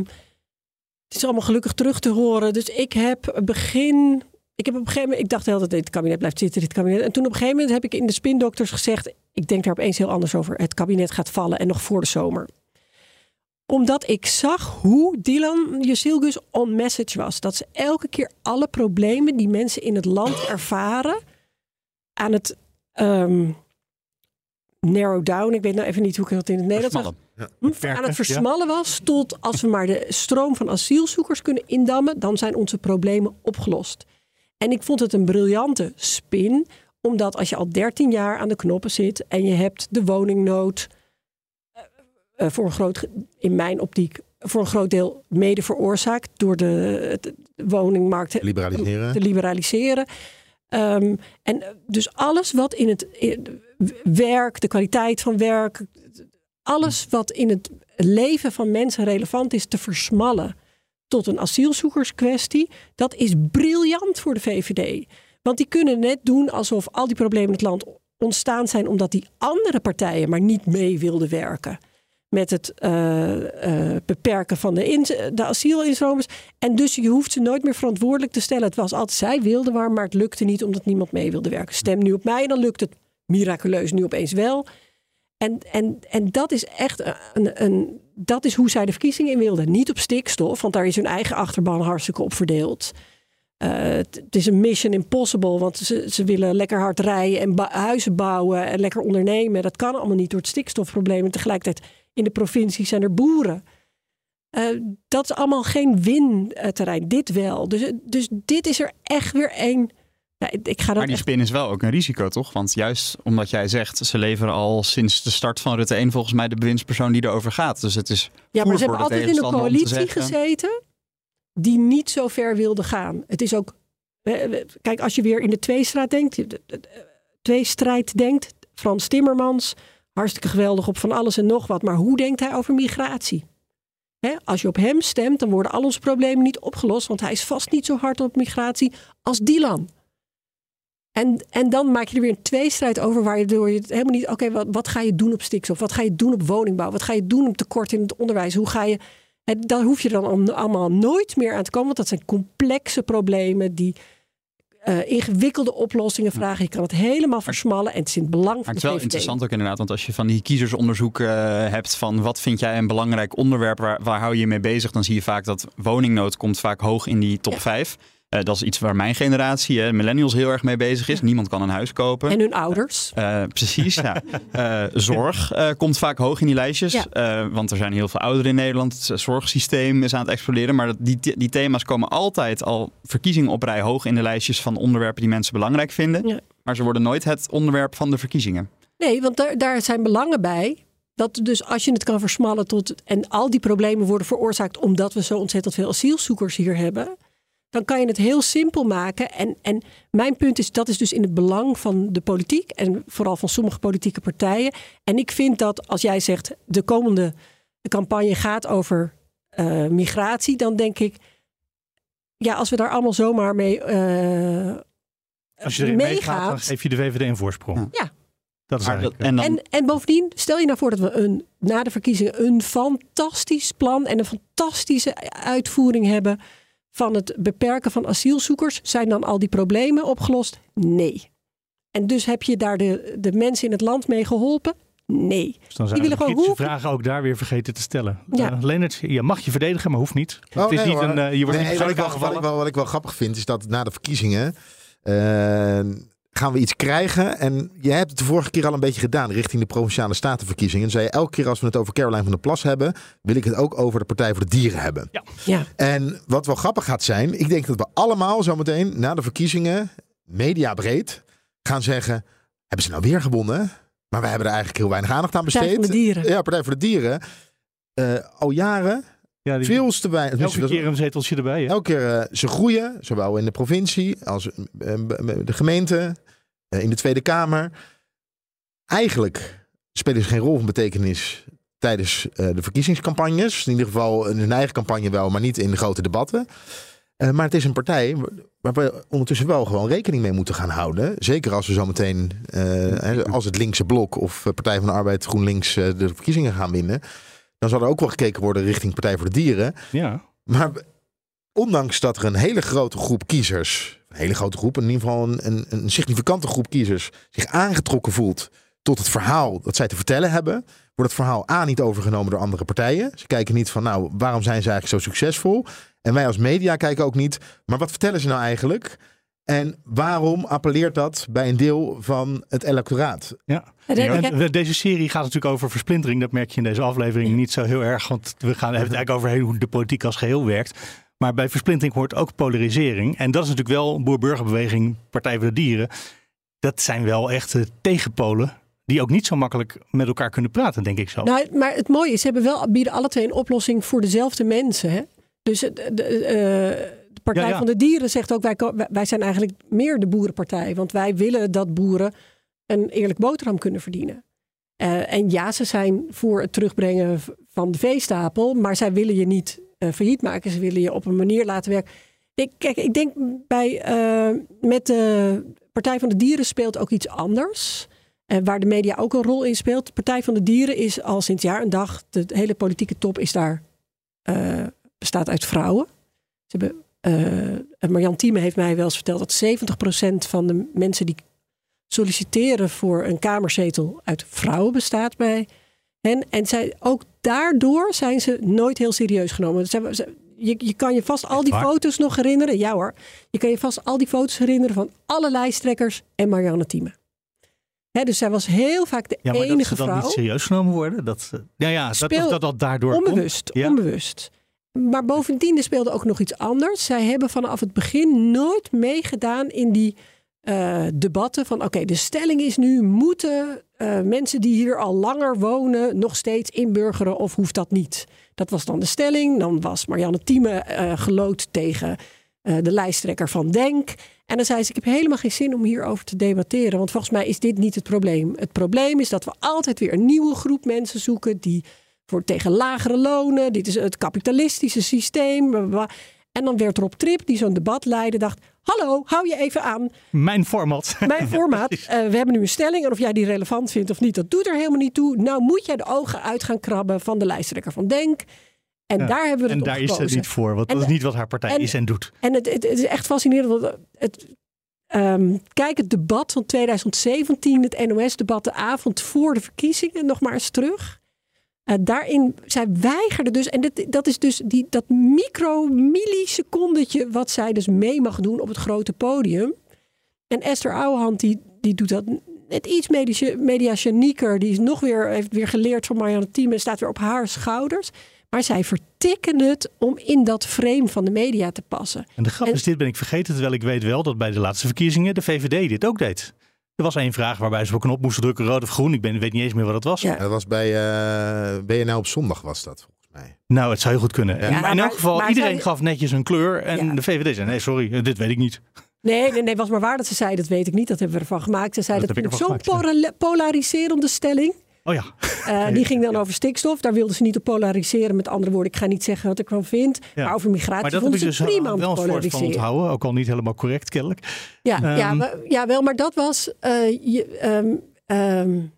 het is allemaal gelukkig terug te horen. Dus ik heb begin. Ik heb op een gegeven moment. Ik dacht heel dat dit kabinet blijft zitten, dit kabinet. En toen op een gegeven moment heb ik in de spindokters gezegd. Ik denk daar opeens heel anders over. Het kabinet gaat vallen en nog voor de zomer. Omdat ik zag hoe Dylan Jusilgus on message was. Dat ze elke keer alle problemen die mensen in het land ervaren aan het ehm, narrow down. Ik weet nou even niet hoe ik dat in het Nederlands zeg. Hm, aan het versmallen was tot als we maar de stroom van asielzoekers kunnen indammen, dan zijn onze problemen opgelost. En ik vond het een briljante spin, omdat als je al 13 jaar aan de knoppen zit en je hebt de woningnood eh, eh, voor een groot, in mijn optiek, voor een groot deel mede veroorzaakt door de, de woningmarkt Liberaliseren. te liberaliseren. Ehm, en eh, dus alles wat in het in werk, de kwaliteit van werk, alles wat in het leven van mensen relevant is te versmallen tot een asielzoekerskwestie, dat is briljant voor de VVD. Want die kunnen net doen alsof al die problemen in het land ontstaan zijn omdat die andere partijen maar niet mee wilden werken met het uh, uh, beperken van de, de asielinstroomers. En dus je hoeft ze nooit meer verantwoordelijk te stellen. Het was altijd zij wilden waar, maar het lukte niet omdat niemand mee wilde werken. Stem nu op mij, dan lukt het miraculeus nu opeens wel. En, en, en dat is echt een, een, dat is hoe zij de verkiezingen in wilden. Niet op stikstof, want daar is hun eigen achterban hartstikke op verdeeld. Uh, het is een mission impossible, want ze, ze willen lekker hard rijden en huizen bouwen en lekker ondernemen. Dat kan allemaal niet door het stikstofprobleem. En tegelijkertijd in de provincie zijn er boeren. Uh, dat is allemaal geen win-terrein. Dit wel. Dus, dus dit is er echt weer één. Ja, ik ga dat maar die echt... spin is wel ook een risico, toch? Want juist omdat jij zegt, ze leveren al sinds de start van Rutte 1 volgens mij de bewindspersoon die erover gaat. Dus het is. Ja, maar ze hebben altijd in een coalitie gezeten die niet zo ver wilde gaan. Het is ook. Kijk, als je weer in de tweestraat denkt, de- de- de- tweestrijd denkt, Frans Timmermans, hartstikke geweldig op van alles en nog wat. Maar hoe denkt hij over migratie? Als je op hem stemt, dan worden al onze problemen niet opgelost, want hij is vast niet zo hard op migratie als Dylan. En, en dan maak je er weer een tweestrijd over, waardoor je het helemaal niet. Oké, wat, wat ga je doen op stikstof? Wat ga je doen op woningbouw? Wat ga je doen op tekort in het onderwijs? Hoe ga je. En daar hoef je dan allemaal nooit meer aan te komen, want dat zijn complexe problemen die eh, ingewikkelde oplossingen vragen. Je kan het helemaal versmallen en het is in het belang Maar van het is wel interessant ook inderdaad, want als je van die kiezersonderzoeken eh, hebt van wat vind jij een belangrijk onderwerp, waar, waar hou je je mee bezig, dan zie je vaak dat woningnood komt vaak hoog in die top 5. Eh, dat is iets waar mijn generatie, eh, millennials, heel erg mee bezig is. Niemand kan een huis kopen. En hun ouders. Eh, precies, ja. Zorg komt vaak hoog in die lijstjes. Ja. Want er zijn heel veel ouderen in Nederland. Het zorgsysteem is aan het exploderen. Maar die, die thema's komen altijd al verkiezingen op rij hoog in de lijstjes van onderwerpen die mensen belangrijk vinden. Ja. Maar ze worden nooit het onderwerp van de verkiezingen. Nee, want daar, daar zijn belangen bij. Dat dus als je het kan versmallen tot. En al die problemen worden veroorzaakt omdat we zo ontzettend veel asielzoekers hier hebben. Dan kan je het heel simpel maken. En, en mijn punt is, dat is dus in het belang van de politiek. En vooral van sommige politieke partijen. En ik vind dat als jij zegt, de komende campagne gaat over eh, migratie. Dan denk ik, ja, als we daar allemaal zomaar mee eh, Als je erin meegaat, dan geef je de VVD een voorsprong. Ja. Dat is eigenlijk... en dan, En, en bovendien, stel je nou voor dat we een, na de verkiezingen een fantastisch plan en een fantastische uitvoering hebben van het beperken van asielzoekers. Zijn dan al die problemen opgelost? Nee. En dus heb je daar de, de mensen in het land mee geholpen? Nee. Dus dan Die zijn willen de gewoon vragen ook daar weer vergeten te stellen. Ja. Eh, Leonard, je mag je verdedigen, maar hoeft niet. Oh, het is nee, niet hoor. een, eh, je wordt Nee, niet wat, ik persoonlijk wel, wat, ik aangevallen. wel, wat ik wel grappig vind, is dat na de verkiezingen eh, gaan we iets krijgen. En jij hebt het de vorige keer al een beetje gedaan richting de provinciale statenverkiezingen. En zei je elke keer als we het over Caroline van der Plas hebben, wil ik het ook over de Partij voor de Dieren hebben. Ja. Ja. En wat wel grappig gaat zijn, ik denk dat we allemaal zometeen na de verkiezingen, mediabreed, gaan zeggen, hebben ze nou weer gewonnen? Maar we hebben er eigenlijk heel weinig aandacht aan Partij besteed. van de Dieren. Ja, Partij voor de Dieren. Eh, al jaren Ja, die, veel te weinig. elke keer een zeteltje erbij. Hè? Elke keer eh, ze groeien, zowel in de provincie als eh, de gemeente, eh, in de Tweede Kamer. Eigenlijk spelen ze geen rol van betekenis tijdens de verkiezingscampagnes. In ieder geval in hun eigen campagne wel, maar niet in de grote debatten. Maar het is een partij waar we ondertussen wel gewoon rekening mee moeten gaan houden. Zeker als we zometeen, eh, hè, als het linkse blok of Partij van de Arbeid GroenLinks de verkiezingen gaan winnen. Dan zal er ook wel gekeken worden richting Partij voor de Dieren. Ja. Maar ondanks dat er een hele grote groep kiezers, een hele grote groep, in ieder geval een, een, een significante groep kiezers, zich aangetrokken voelt tot het verhaal dat zij te vertellen hebben, wordt het verhaal A niet overgenomen door andere partijen. Ze kijken niet van, nou, waarom zijn ze eigenlijk zo succesvol? En wij als media kijken ook niet, maar wat vertellen ze nou eigenlijk? En waarom appelleert dat bij een deel van het electoraat? Ja. En deze serie gaat natuurlijk over versplintering. Dat merk je in deze aflevering niet zo heel erg. Want we gaan hebben het eigenlijk over hoe de politiek als geheel werkt. Maar bij versplintering hoort ook polarisering. En dat is natuurlijk wel boer-burgerbeweging, Partij voor de Dieren. Dat zijn wel echte tegenpolen die ook niet zo makkelijk met elkaar kunnen praten, denk ik zo. Nou, maar het mooie is, ze hebben wel, bieden alle twee een oplossing voor dezelfde mensen. Hè? Dus de, de, Partij van de Dieren zegt ook, wij, wij zijn eigenlijk meer de boerenpartij. Want wij willen dat boeren een eerlijk boterham kunnen verdienen. Uh, en ja, ze zijn voor het terugbrengen van de veestapel, maar zij willen je niet uh, failliet maken. Ze willen je op een manier laten werken. Ik, kijk, ik denk bij, uh, met de Partij van de Dieren speelt ook iets anders. Uh, waar de media ook een rol in speelt. De Partij van de Dieren is al sinds jaar en dag, de hele politieke top is daar, bestaat uit vrouwen. Ze hebben, Marjan Thieme heeft mij wel eens verteld dat 70% van de mensen die solliciteren voor een kamerzetel uit vrouwen bestaat bij hen. En zij, ook daardoor zijn ze nooit heel serieus genomen. Je, je kan je vast al die foto's nog herinneren. Ja hoor. Je kan je vast al die foto's herinneren van alle lijsttrekkers en Marianne Thieme. dus zij was heel vaak de ja, maar enige dat ze dan niet serieus genomen worden. Dat, ja, ja, dat, dat, dat, dat daardoor onbewust, komt. Ja. onbewust. Maar bovendien speelde ook nog iets anders. Zij hebben vanaf het begin nooit meegedaan in die uh, debatten van oké, de stelling is nu moeten uh, mensen die hier al langer wonen nog steeds inburgeren of hoeft dat niet? Dat was dan de stelling. Dan was Marianne Thieme uh, gelood tegen de lijsttrekker van Denk. En dan zei ze: Ik heb helemaal geen zin om hierover te debatteren, want volgens mij is dit niet het probleem. Het probleem is dat we altijd weer een nieuwe groep mensen zoeken die voor tegen lagere lonen. Dit is het kapitalistische systeem. En dan werd Rob Trip, die zo'n debat leidde, dacht: Hallo, hou je even aan. Mijn format. Mijn format. uh, we hebben nu een stelling. En of jij die relevant vindt of niet, dat doet er helemaal niet toe. Nou moet jij de ogen uit gaan krabben van de lijsttrekker van Denk. En ja, daar hebben we het En daar is het niet voor. Want dat is niet wat haar partij en, is en doet. En het, het, het is echt fascinerend. Want het, um, kijk het debat van 2017, het NOS-debat, de avond voor de verkiezingen, nog maar eens terug. Uh, daarin, zij weigerde dus, en dit, dat is dus die, dat micro-millisecondetje wat zij dus mee mag doen op het grote podium. En Esther Ouwehand, die, die doet dat net iets mediagenieker. Die is nog weer, heeft weer geleerd van Marianne Thieme, staat weer op haar schouders. Maar zij vertikken het om in dat frame van de media te passen. En de grap is, dit ben ik vergeten, terwijl ik weet wel dat bij de laatste verkiezingen de VVD dit ook deed. Er was één vraag waarbij ze op een knop moesten drukken, rood of groen. Ik ben, weet niet eens meer wat het was. Ja. Dat was bij uh, BNL op zondag was dat volgens mij. Nou, het zou heel goed kunnen. Ja, maar in elk geval, maar iedereen zij... gaf netjes een kleur. En de VVD zei, nee sorry, dit weet ik niet. Nee, nee, nee, was maar waar dat ze zei, dat weet ik niet. Dat hebben we ervan gemaakt. Ze zei, dat, dat ik zo'n gemaakt, polariserende stelling. Oh ja. Uh, die ging dan over stikstof. Daar wilden ze niet op polariseren. Met andere woorden, ik ga niet zeggen wat ik van vind. Ja. Maar over migratie maar dat vonden ze dus prima om te polariseren. van onthouden. Ook al niet helemaal correct, kennelijk. Ja, um, ja, maar, ja, wel. Maar dat was... Uh, je, um, um,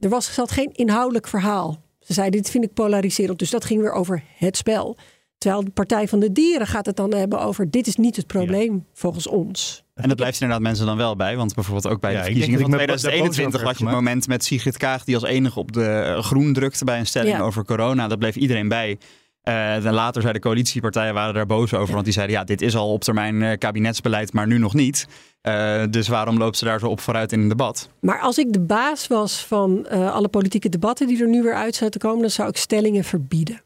er was, zat geen inhoudelijk verhaal. Ze zei, dit vind ik polariserend. Dus dat ging weer over het spel. Terwijl de Partij van de Dieren gaat het dan hebben over... dit is niet het probleem ja. volgens ons. En dat blijft inderdaad mensen dan wel bij. Want bijvoorbeeld ook bij ja, de verkiezingen van 2021 had je het moment met Sigrid Kaag... die als enige op de groen drukte bij een stelling ja. over corona. Dat bleef iedereen bij. Uh, en later zeiden de coalitiepartijen waren daar boos over. Ja. Want die zeiden, ja, dit is al op termijn uh, kabinetsbeleid, maar nu nog niet. Uh, dus waarom loopt ze daar zo op vooruit in een debat? Maar als ik de baas was van alle politieke debatten die er nu weer uit zouden komen... dan zou ik stellingen verbieden.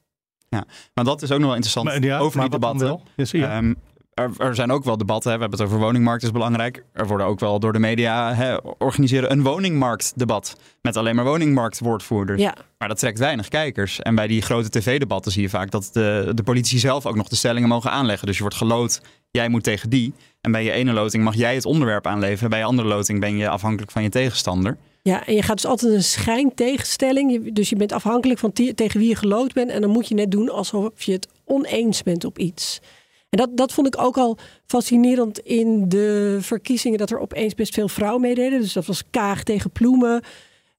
Ja, maar dat is ook nog wel interessant maar, ja, over die debatten. Ja, um, er, er, zijn ook wel debatten. Hè. We hebben het over woningmarkt, is belangrijk. Er worden ook wel door de media hè, organiseren een woningmarktdebat. Met alleen maar woningmarktwoordvoerders. Ja. Maar dat trekt weinig kijkers. En bij die grote tv-debatten zie je vaak dat de, de politici zelf ook nog de stellingen mogen aanleggen. Dus je wordt gelood, jij moet tegen die. En bij je ene loting mag jij het onderwerp aanleveren. Bij je andere loting ben je afhankelijk van je tegenstander. Ja, en je gaat dus altijd een schijntegenstelling. Dus je bent afhankelijk van tegen wie je gelood bent. En dan moet je net doen alsof je het oneens bent op iets. En dat, dat vond ik ook al fascinerend in de verkiezingen. Dat er opeens best veel vrouwen meededen. Dus dat was Kaag tegen Ploemen.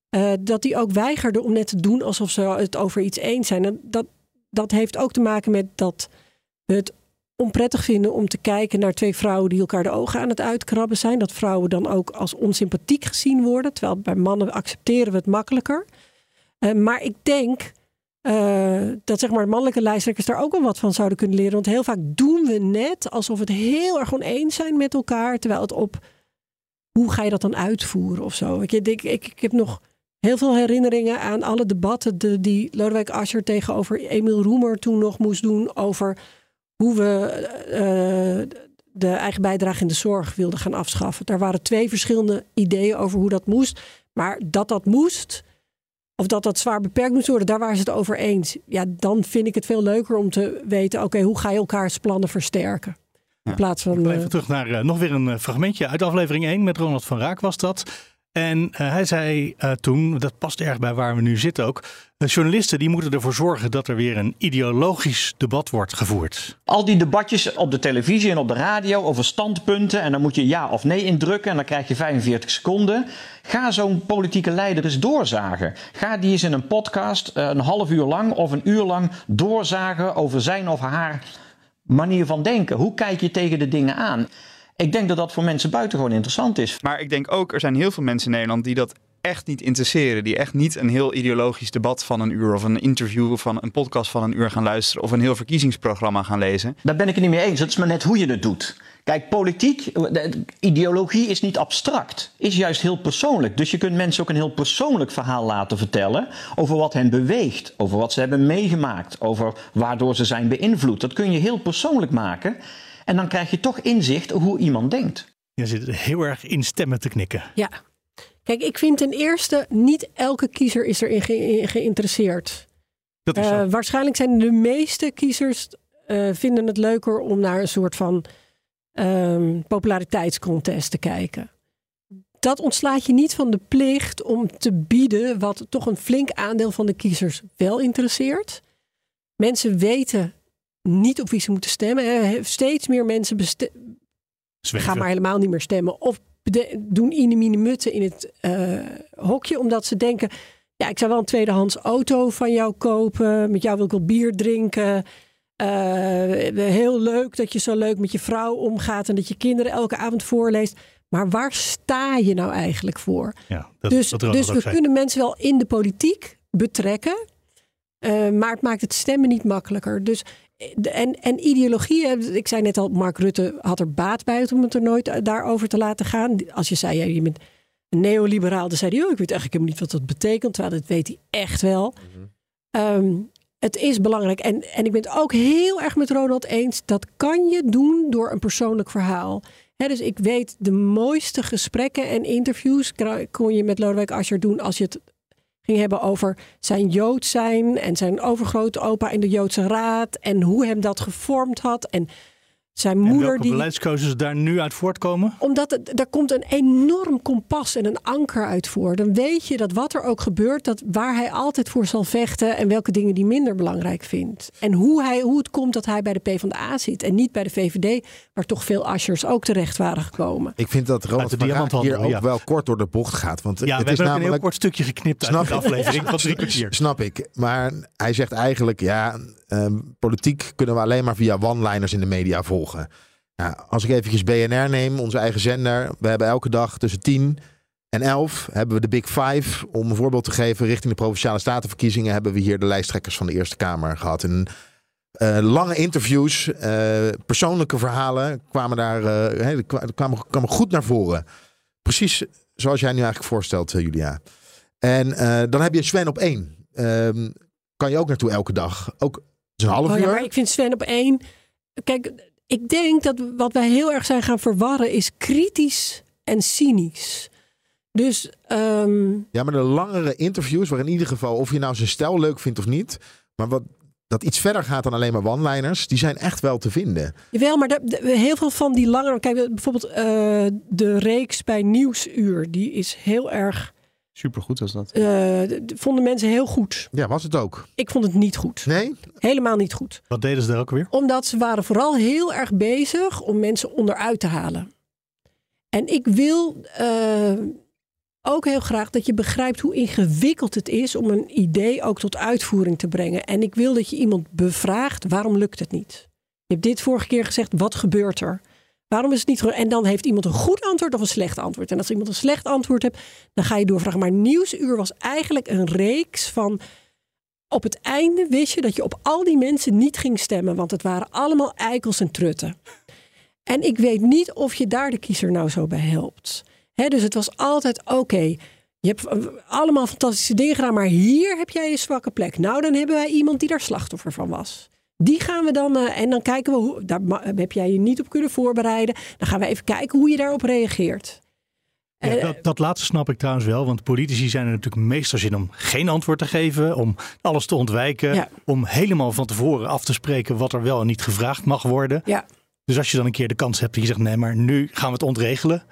Uh, dat die ook weigerden om net te doen alsof ze het over iets eens zijn. Dat, dat heeft ook te maken met dat het onprettig vinden om te kijken naar twee vrouwen die elkaar de ogen aan het uitkrabben zijn. Dat vrouwen dan ook als onsympathiek gezien worden. Terwijl bij mannen accepteren we het makkelijker. Uh, maar ik denk uh, dat zeg maar mannelijke lijsttrekkers daar ook wel wat van zouden kunnen leren. Want heel vaak doen we net alsof we het heel erg oneens zijn met elkaar. Terwijl het op hoe ga je dat dan uitvoeren of zo. Ik, ik, ik, heb nog heel veel herinneringen aan alle debatten de, die Lodewijk Asscher tegenover Emiel Roemer toen nog moest doen over hoe we uh, de eigen bijdrage in de zorg wilden gaan afschaffen. Daar waren twee verschillende ideeën over hoe dat moest. Maar dat dat moest, of dat dat zwaar beperkt moest worden, daar waren ze het over eens. Ja, dan vind ik het veel leuker om te weten, oké, hoe ga je elkaars plannen versterken? In plaats van. Even terug naar uh, nog weer een fragmentje uit aflevering 1 met Ronald van Raak was dat. En uh, hij zei uh, toen, dat past erg bij waar we nu zitten ook. Journalisten die moeten ervoor zorgen dat er weer een ideologisch debat wordt gevoerd. Al die debatjes op de televisie en op de radio over standpunten. En dan moet je ja of nee indrukken en dan krijg je 45 seconden. Ga zo'n politieke leider eens doorzagen. Ga die eens in een podcast een half uur lang of een uur lang doorzagen over zijn of haar manier van denken. Hoe kijk je tegen de dingen aan? Ik denk dat dat voor mensen buitengewoon interessant is. Maar ik denk ook, er zijn heel veel mensen in Nederland die dat echt niet interesseren. Die echt niet een heel ideologisch debat van een uur of een interview of van een podcast van een uur gaan luisteren of een heel verkiezingsprogramma gaan lezen. Daar ben ik het niet mee eens. Het is maar net hoe je het doet. Kijk, politiek, ideologie is niet abstract, is juist heel persoonlijk. Dus je kunt mensen ook een heel persoonlijk verhaal laten vertellen over wat hen beweegt, over wat ze hebben meegemaakt, over waardoor ze zijn beïnvloed. Dat kun je heel persoonlijk maken. En dan krijg je toch inzicht hoe iemand denkt. Je zit heel erg in stemmen te knikken. Ja. Kijk, ik vind ten eerste, niet elke kiezer is erin ge geïnteresseerd. Dat is uh, waarschijnlijk zijn de meeste kiezers uh, vinden het leuker om naar een soort van um, populariteitscontest te kijken. Dat ontslaat je niet van de plicht om te bieden wat toch een flink aandeel van de kiezers wel interesseert. Mensen weten niet op wie ze moeten stemmen. Steeds meer mensen gaan maar helemaal niet meer stemmen. Of doen inemine mutten in het uh, hokje, omdat ze denken... ja, ik zou wel een tweedehands auto van jou kopen. Met jou wil ik wel bier drinken. Uh, heel leuk dat je zo leuk met je vrouw omgaat... en dat je kinderen elke avond voorleest. Maar waar sta je nou eigenlijk voor? Ja, dat, dus dat dus we kunnen mensen wel in de politiek betrekken... Uh, maar het maakt het stemmen niet makkelijker. Dus en, en ideologie, ik zei net al, Mark Rutte had er baat bij om het er nooit eh, daarover te laten gaan. Als je zei, ja, je bent een neoliberaal, dan zei hij, oh, ik weet eigenlijk helemaal niet wat dat betekent. Terwijl dat weet hij echt wel. Mm het is belangrijk. En, en ik ben het ook heel erg met Ronald eens. Dat kan je doen door een persoonlijk verhaal. dus ik weet de mooiste gesprekken en interviews kon je met Lodewijk Asscher doen als je het ging hebben over zijn Jood zijn en zijn overgrote opa in de Joodse Raad en hoe hem dat gevormd had. En zijn moeder. En welke die, beleidskeuzes daar nu uit voortkomen? Omdat het, er komt een enorm kompas en een anker uit voor. Dan weet je dat wat er ook gebeurt, dat waar hij altijd voor zal vechten en welke dingen die minder belangrijk vindt. En hoe, hij, hoe het komt dat hij bij de PvdA zit en niet bij de VVD, waar toch veel Ashers ook terecht waren gekomen. Ik vind dat Ronald van Raak hier ook wel kort door de bocht gaat. Want ja, het we is hebben namelijk een heel kort stukje geknipt snap uit de aflevering van drie kwartier. Snap ik. Maar hij zegt eigenlijk, ja, um, politiek kunnen we alleen maar via one-liners in de media volgen. Nou, als ik eventjes BNR neem, onze eigen zender. We hebben elke dag tussen 10 en 11 hebben we de Big Five. Om een voorbeeld te geven, richting de Provinciale Statenverkiezingen hebben we hier de lijsttrekkers van de Eerste Kamer gehad. En uh, lange interviews, uh, persoonlijke verhalen kwamen daar kwamen, kwamen goed naar voren. Precies zoals jij nu eigenlijk voorstelt, Julia. En dan heb je Sven op één. Ehm, kan je ook naartoe elke dag. Ook een half oh, uur. Ja, maar ik vind Sven op één. Kijk, ik denk dat wat wij heel erg zijn gaan verwarren is kritisch en cynisch. Dus. Um... Ja, maar de langere interviews, waar in ieder geval, of je nou zijn stijl leuk vindt of niet, maar wat dat iets verder gaat dan alleen maar one-liners, die zijn echt wel te vinden. Jawel, maar de, de, heel veel van die langere. Kijk, bijvoorbeeld uh, de reeks bij Nieuwsuur, die is heel erg Supergoed was dat. Uh, vonden mensen heel goed. Ja, was het ook? Ik vond het niet goed. Nee? Helemaal niet goed. Wat deden ze daar ook weer? Omdat ze waren vooral heel erg bezig om mensen onderuit te halen. En ik wil uh, ook heel graag dat je begrijpt hoe ingewikkeld het is om een idee ook tot uitvoering te brengen. En ik wil dat je iemand bevraagt waarom lukt het niet. Je hebt dit vorige keer gezegd. Wat gebeurt er? Waarom is het niet? En dan heeft iemand een goed antwoord of een slecht antwoord. En als iemand een slecht antwoord hebt, dan ga je doorvragen. Maar Nieuwsuur was eigenlijk een reeks van. Op het einde wist je dat je op al die mensen niet ging stemmen, want het waren allemaal eikels en trutten. En ik weet niet of je daar de kiezer nou zo bij helpt. Dus het was altijd oké. je hebt eh, allemaal fantastische dingen gedaan, maar hier heb jij je zwakke plek. Nou, dan hebben wij iemand die daar slachtoffer van was. Die gaan we dan, eh, en dan kijken we hoe, daar heb jij je niet op kunnen voorbereiden. Dan gaan we even kijken hoe je daarop reageert. Ja, Eh, dat, dat laatste snap ik trouwens wel, want politici zijn er natuurlijk meestal zin om geen antwoord te geven, om alles te ontwijken, Ja. om helemaal van tevoren af te spreken wat er wel en niet gevraagd mag worden. Ja. Dus als je dan een keer de kans hebt dat je zegt, nee, maar nu gaan we het ontregelen,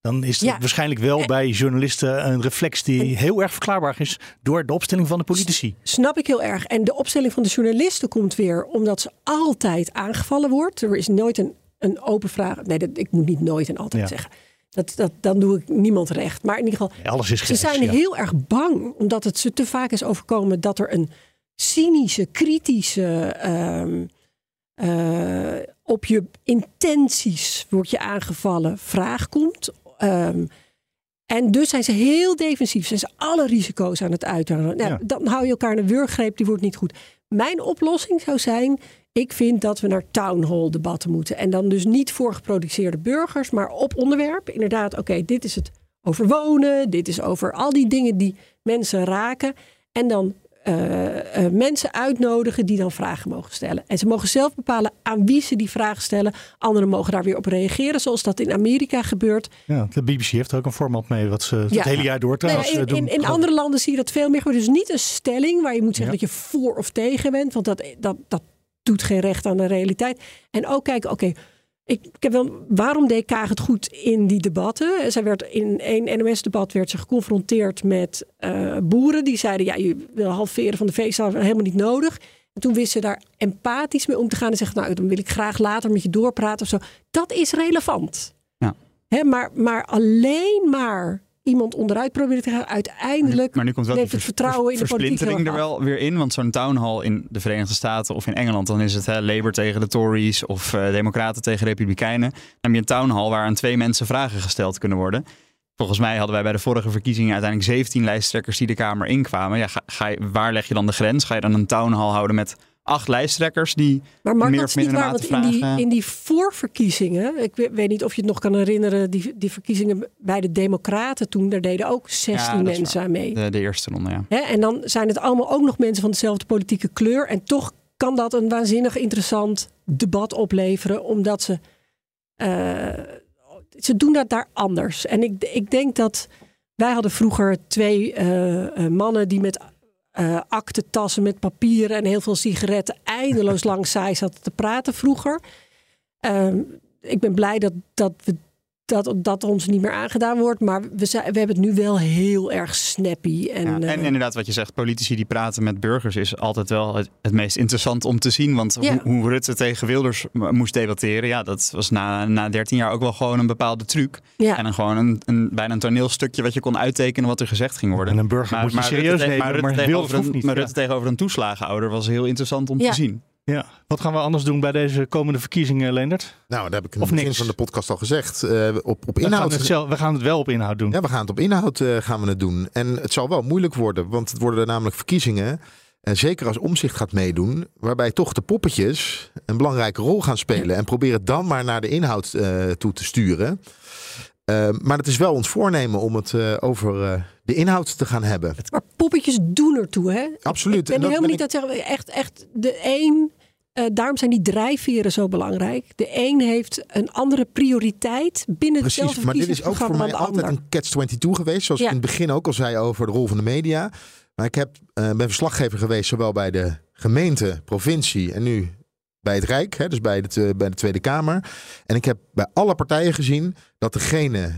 dan is het Ja. waarschijnlijk wel bij journalisten een reflex die heel erg verklaarbaar is door de opstelling van de politici. Snap ik heel erg. En de opstelling van de journalisten komt weer omdat ze altijd aangevallen wordt. Er is nooit een, een open vraag. Nee, dat, ik moet niet nooit en altijd Ja. zeggen. Dat, dat, dan doe ik niemand recht. Maar in ieder geval, Ja, alles is ze zijn heel erg bang. Omdat het ze te vaak is overkomen dat er een cynische, kritische... ehm, eh, op je intenties word je aangevallen vraag komt. Ehm, en dus zijn ze heel defensief. Zijn ze alle risico's aan het uithalen. Nou, Ja. Dan hou je elkaar in een wurggreep, die wordt niet goed. Mijn oplossing zou zijn... ik vind dat we naar town hall debatten moeten. En dan dus niet voor geproduceerde burgers, maar op onderwerp. Inderdaad, oké, dit is het over wonen. Dit is over al die dingen die mensen raken. En dan eh, eh, mensen uitnodigen die dan vragen mogen stellen. En ze mogen zelf bepalen aan wie ze die vragen stellen. Anderen mogen daar weer op reageren, zoals dat in Amerika gebeurt. Ja, de BBC heeft er ook een format mee, wat ze het hele jaar door trouwens Nee, in, eh, doen. in, in andere landen zie je dat veel meer. gebeuren. Dus niet een stelling waar je moet zeggen Ja. dat je voor of tegen bent. Want dat, dat, dat doet geen recht aan de realiteit. En ook kijken, oké, ik, ik heb wel, waarom deed Kaag het goed in die debatten? Zij werd in één NOS-debat werd ze geconfronteerd met eh, boeren die zeiden: ja, je wil halveren van de veestand helemaal niet nodig. En toen wist ze daar empathisch mee om te gaan en zegt: nou, dan wil ik graag later met je doorpraten of zo. Dat is relevant. Ja. Hè, maar, maar alleen maar iemand onderuit proberen te gaan, uiteindelijk Maar nu komt wel neemt het vertrouwen in de politiek er wel weer in. Want zo'n town hall in de Verenigde Staten of in Engeland, dan is het hè, Labour tegen de Tories of eh, Democraten tegen Republikeinen. Dan heb je een town hall waar aan twee mensen vragen gesteld kunnen worden. Volgens mij hadden wij bij de vorige verkiezingen uiteindelijk 17 lijsttrekkers die de Kamer inkwamen. Ja, ga, ga je, waar leg je dan de grens? Ga je dan een town hall houden met acht lijsttrekkers die Maar Mark, meer of is niet minder waar, mate in die, in die voorverkiezingen, ik weet, niet of je het nog kan herinneren, die, die verkiezingen bij de Democraten toen, daar deden ook 16 Ja, dat is mensen aan mee. De, de eerste ronde, ja. Hè, en dan zijn het allemaal ook nog mensen van dezelfde politieke kleur. En toch kan dat een waanzinnig interessant debat opleveren, omdat ze. eh, ze doen dat daar anders. En ik, ik denk dat. Wij hadden vroeger twee eh, eh, mannen die met eh aktentassen met papieren en heel veel sigaretten eindeloos lang saai zaten te praten vroeger. Ehm, ik ben blij dat, dat, we, dat dat ons niet meer aangedaan wordt. Maar we, zijn, we hebben het nu wel heel erg snappy. En, Ja, eh, en inderdaad, wat je zegt, politici die praten met burgers is altijd wel het, het meest interessant om te zien. Want Ja. hoe, hoe Rutte tegen Wilders moest debatteren, ja, dat was na, na 13 jaar ook wel gewoon een bepaalde truc. Ja. En dan gewoon een, een, bijna een toneelstukje wat je kon uittekenen wat er gezegd ging worden. En een burger moet je Rutte serieus nemen, Rutte maar hoeft niet, Maar ja. Rutte tegenover een toeslagenouder was heel interessant om Ja. te zien. Ja. Wat gaan we anders doen bij deze komende verkiezingen, Leendert? Nou, dat heb ik in het begin niks. van de podcast al gezegd. Eh, op, op We gaan, het zelf, we gaan het wel op inhoud doen. Ja, we gaan het op inhoud eh, gaan we het doen. En het zal wel moeilijk worden, want het worden namelijk verkiezingen. En zeker als omzicht gaat meedoen, waarbij toch de poppetjes een belangrijke rol gaan spelen. En proberen dan maar naar de inhoud eh, toe te sturen. Eh, maar het is wel ons voornemen om het eh, over eh, de inhoud te gaan hebben. Maar poppetjes doen ertoe, hè? Absoluut. Ik ben En dat helemaal ben niet dat zeggen. Echt, echt de een. eh, daarom zijn die drijfveren zo belangrijk. De een heeft een andere prioriteit binnen Precies, hetzelfde maar dit is ook voor mij altijd ander. een catch-22 geweest. Zoals Ja. ik in het begin ook al zei over de rol van de media. Maar ik heb, ben verslaggever geweest zowel bij de gemeente, provincie en nu bij het Rijk. Hè, dus bij de, bij de Tweede Kamer. En ik heb bij alle partijen gezien dat degene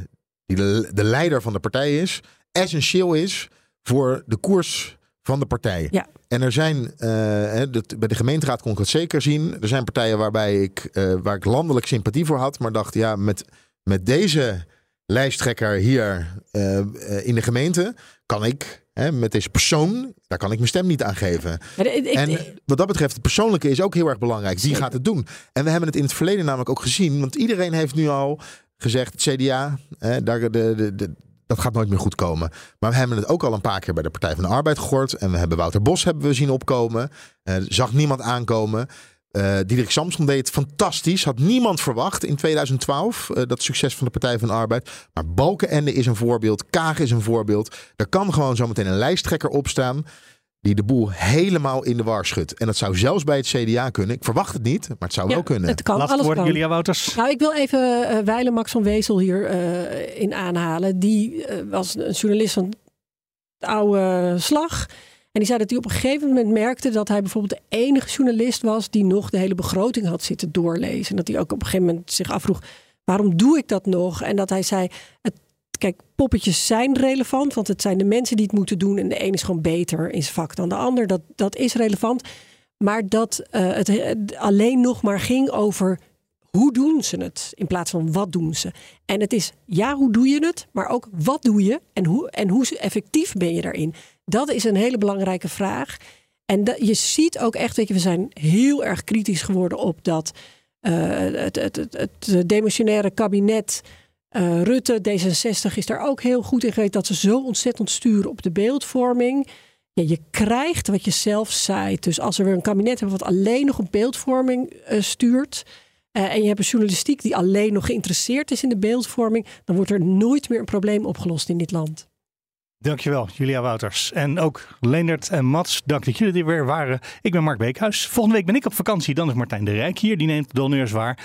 die de, de leider van de partij is, essentieel is voor de koers van de partij. Ja. En er zijn, eh, dat- bij de gemeenteraad kon ik dat zeker zien. Er zijn partijen waarbij ik, eh, waar ik landelijk sympathie voor had, maar dacht, ja, met, met deze lijsttrekker hier eh, in de gemeente kan ik Hè, met deze persoon, daar kan ik mijn stem niet aan geven. Maar ik- ik- en wat dat betreft, het persoonlijke is ook heel erg belangrijk. Zeker. gaat het doen? En we hebben het in het verleden namelijk ook gezien. Want iedereen heeft nu al gezegd, het CDA, hè, daar, de, de, de, dat gaat nooit meer goed komen. Maar we hebben het ook al een paar keer bij de Partij van de Arbeid gehoord. En we hebben Wouter Bos hebben we zien opkomen. Eh, zag niemand aankomen. Eh Diederik Samson deed het fantastisch. Had niemand verwacht in 2012 eh, dat succes van de Partij van de Arbeid. Maar Balkenende is een voorbeeld. Kaag is een voorbeeld. Er kan gewoon zometeen een lijsttrekker opstaan. Die de boel helemaal in de war schudt. En dat zou zelfs bij het CDA kunnen. Ik verwacht het niet, maar het zou Ja, wel kunnen. het kan, Laatste alles woord, kan. Julia Wouters. Nou, ik wil even eh Weile Max van Wezel hier eh, in aanhalen. Die was een journalist van de oude slag. En die zei dat hij op een gegeven moment merkte dat hij bijvoorbeeld de enige journalist was die nog de hele begroting had zitten doorlezen. En dat hij ook op een gegeven moment zich afvroeg: waarom doe ik dat nog? En dat hij zei: het, kijk, poppetjes zijn relevant, want het zijn de mensen die het moeten doen. En de een is gewoon beter in zijn vak dan de ander. Dat, dat is relevant. Maar dat eh, het alleen nog maar ging over hoe doen ze het in plaats van wat doen ze. En het is ja, hoe doe je het, maar ook wat doe je en hoe, en hoe effectief ben je daarin. Dat is een hele belangrijke vraag. En je ziet ook echt, weet je, we zijn heel erg kritisch geworden op dat eh, het, het, het, het demissionaire kabinet. eh, Rutte, D66 is daar ook heel goed in geweest dat ze zo ontzettend sturen op de beeldvorming. Ja, je krijgt wat je zelf zaait. Dus als we weer een kabinet hebben wat alleen nog op beeldvorming eh, stuurt. eh, en je hebt een journalistiek die alleen nog geïnteresseerd is in de beeldvorming. dan wordt er nooit meer een probleem opgelost in dit land. Dankjewel, Julia Wouters. En ook Leendert en Mats, dank dat jullie er weer waren. Ik ben Mark Beekhuis. Volgende week ben ik op vakantie. Dan is Martijn de Rijk hier. Die neemt de honneurs waar.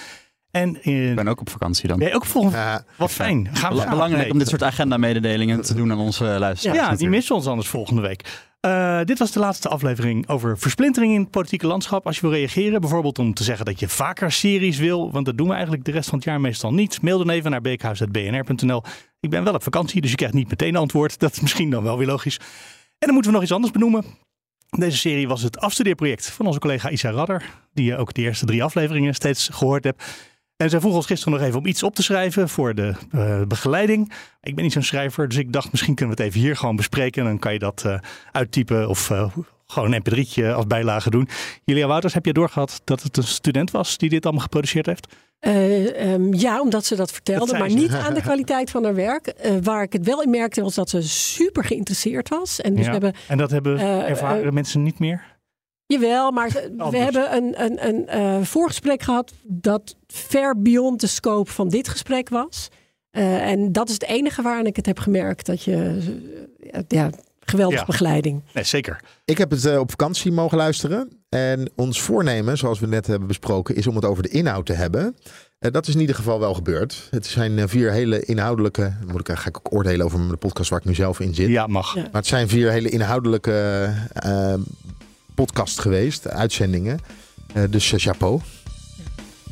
En ik ben ook op vakantie dan. Ben je ook volgende Wat fijn. Gaan we Belangrijk om dit soort agenda-mededelingen te doen aan onze luisteraars. Ja, die missen ons anders volgende week. Eh, dit was de laatste aflevering over versplintering in het politieke landschap. Als je wil reageren, bijvoorbeeld om te zeggen dat je vaker series wil, want dat doen we eigenlijk de rest van het jaar meestal niet. Mail dan even naar beekhuis.bnr.nl. Ik ben wel op vakantie, dus je krijgt niet meteen antwoord. Dat is misschien dan wel weer logisch. En dan moeten we nog iets anders benoemen. Deze serie was het afstudeerproject van onze collega Isa Radder, die je ook de eerste drie afleveringen steeds gehoord hebt. En zij vroeg ons gisteren nog even om iets op te schrijven voor de eh, begeleiding. Ik ben niet zo'n schrijver, dus ik dacht misschien kunnen we het even hier gewoon bespreken. En dan kan je dat eh, uittypen of eh, gewoon een mp3'tje als bijlage doen. Julia Wouters, heb je doorgehad dat het een student was die dit allemaal geproduceerd heeft? Eh, ehm, ja, omdat ze dat vertelde, Dat maar ze. niet aan de kwaliteit van haar werk. Waar ik het wel in merkte was dat ze super geïnteresseerd was. En dus Ja. hebben, en dat hebben ervaren mensen niet meer? Jawel, maar we hebben een, een, een eh, voorgesprek gehad dat ver beyond de scope van dit gesprek was. Eh, en dat is het enige waaraan ik het heb gemerkt. Dat je, eh, ja, geweldige Ja. begeleiding. Nee, zeker. Ik heb het op vakantie mogen luisteren. En ons voornemen, zoals we net hebben besproken, is om het over de inhoud te hebben. Eh, dat is in ieder geval wel gebeurd. Het zijn vier hele inhoudelijke. dan Moet ik, ga ik ook oordelen over mijn podcast waar ik nu zelf in zit. Ja, mag. Maar het zijn vier hele inhoudelijke podcasts geweest, uitzendingen. Eh, dus eh, chapeau.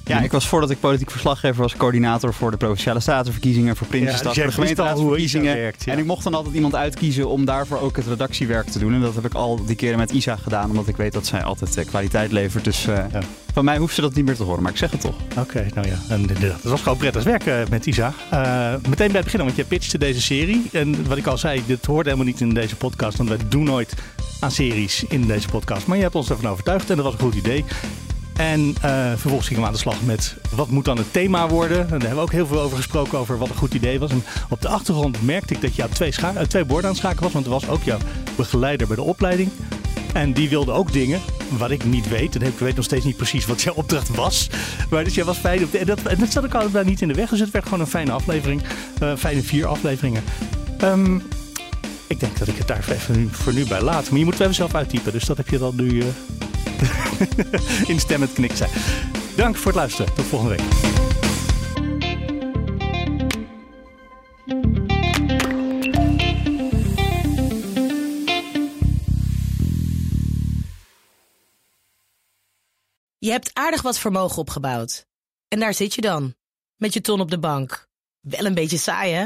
Ja, ik was voordat ik politiek verslaggever was coördinator voor de provinciale statenverkiezingen, voor Prinsjesdag, Ja, voor de jij wist al hoe gemeenteraadsverkiezingen. Isa werkt, ja. En ik mocht dan altijd iemand uitkiezen om daarvoor ook het redactiewerk te doen. En dat heb ik al die keren met Isa gedaan, omdat ik weet dat zij altijd eh, kwaliteit levert. Dus eh, van mij hoeft ze dat niet meer te horen, maar ik zeg het toch. Oké, nou ja, en het was gewoon prettig werken met Isa. Eh, meteen bij het begin, want je pitchte deze serie. En wat ik al zei, dit hoort helemaal niet in deze podcast, want wij doen nooit aan series in deze podcast. Maar je hebt ons ervan overtuigd en dat was een goed idee. En eh, vervolgens gingen we aan de slag met wat moet dan het thema worden. En daar hebben we ook heel veel over gesproken, over wat een goed idee was. En op de achtergrond merkte ik dat je twee, scha- eh, twee borden aan het schakelen was. Want er was ook jouw begeleider bij de opleiding. En die wilde ook dingen wat ik niet weet. En ik weet nog steeds niet precies wat jouw opdracht was. Maar dus jij was fijn. Op de, en, dat, en dat zat ook altijd niet in de weg. Dus het werd gewoon een fijne aflevering. Eh fijne vier afleveringen. Ehm, ik denk dat ik het daar even voor nu bij laat. Maar je moet het even zelf uittypen. Dus dat heb je dan nu eh, in stem het knik zijn. Dank voor het luisteren. Tot volgende week. Je hebt aardig wat vermogen opgebouwd. En daar zit je dan, met je ton op de bank. Wel een beetje saai, hè?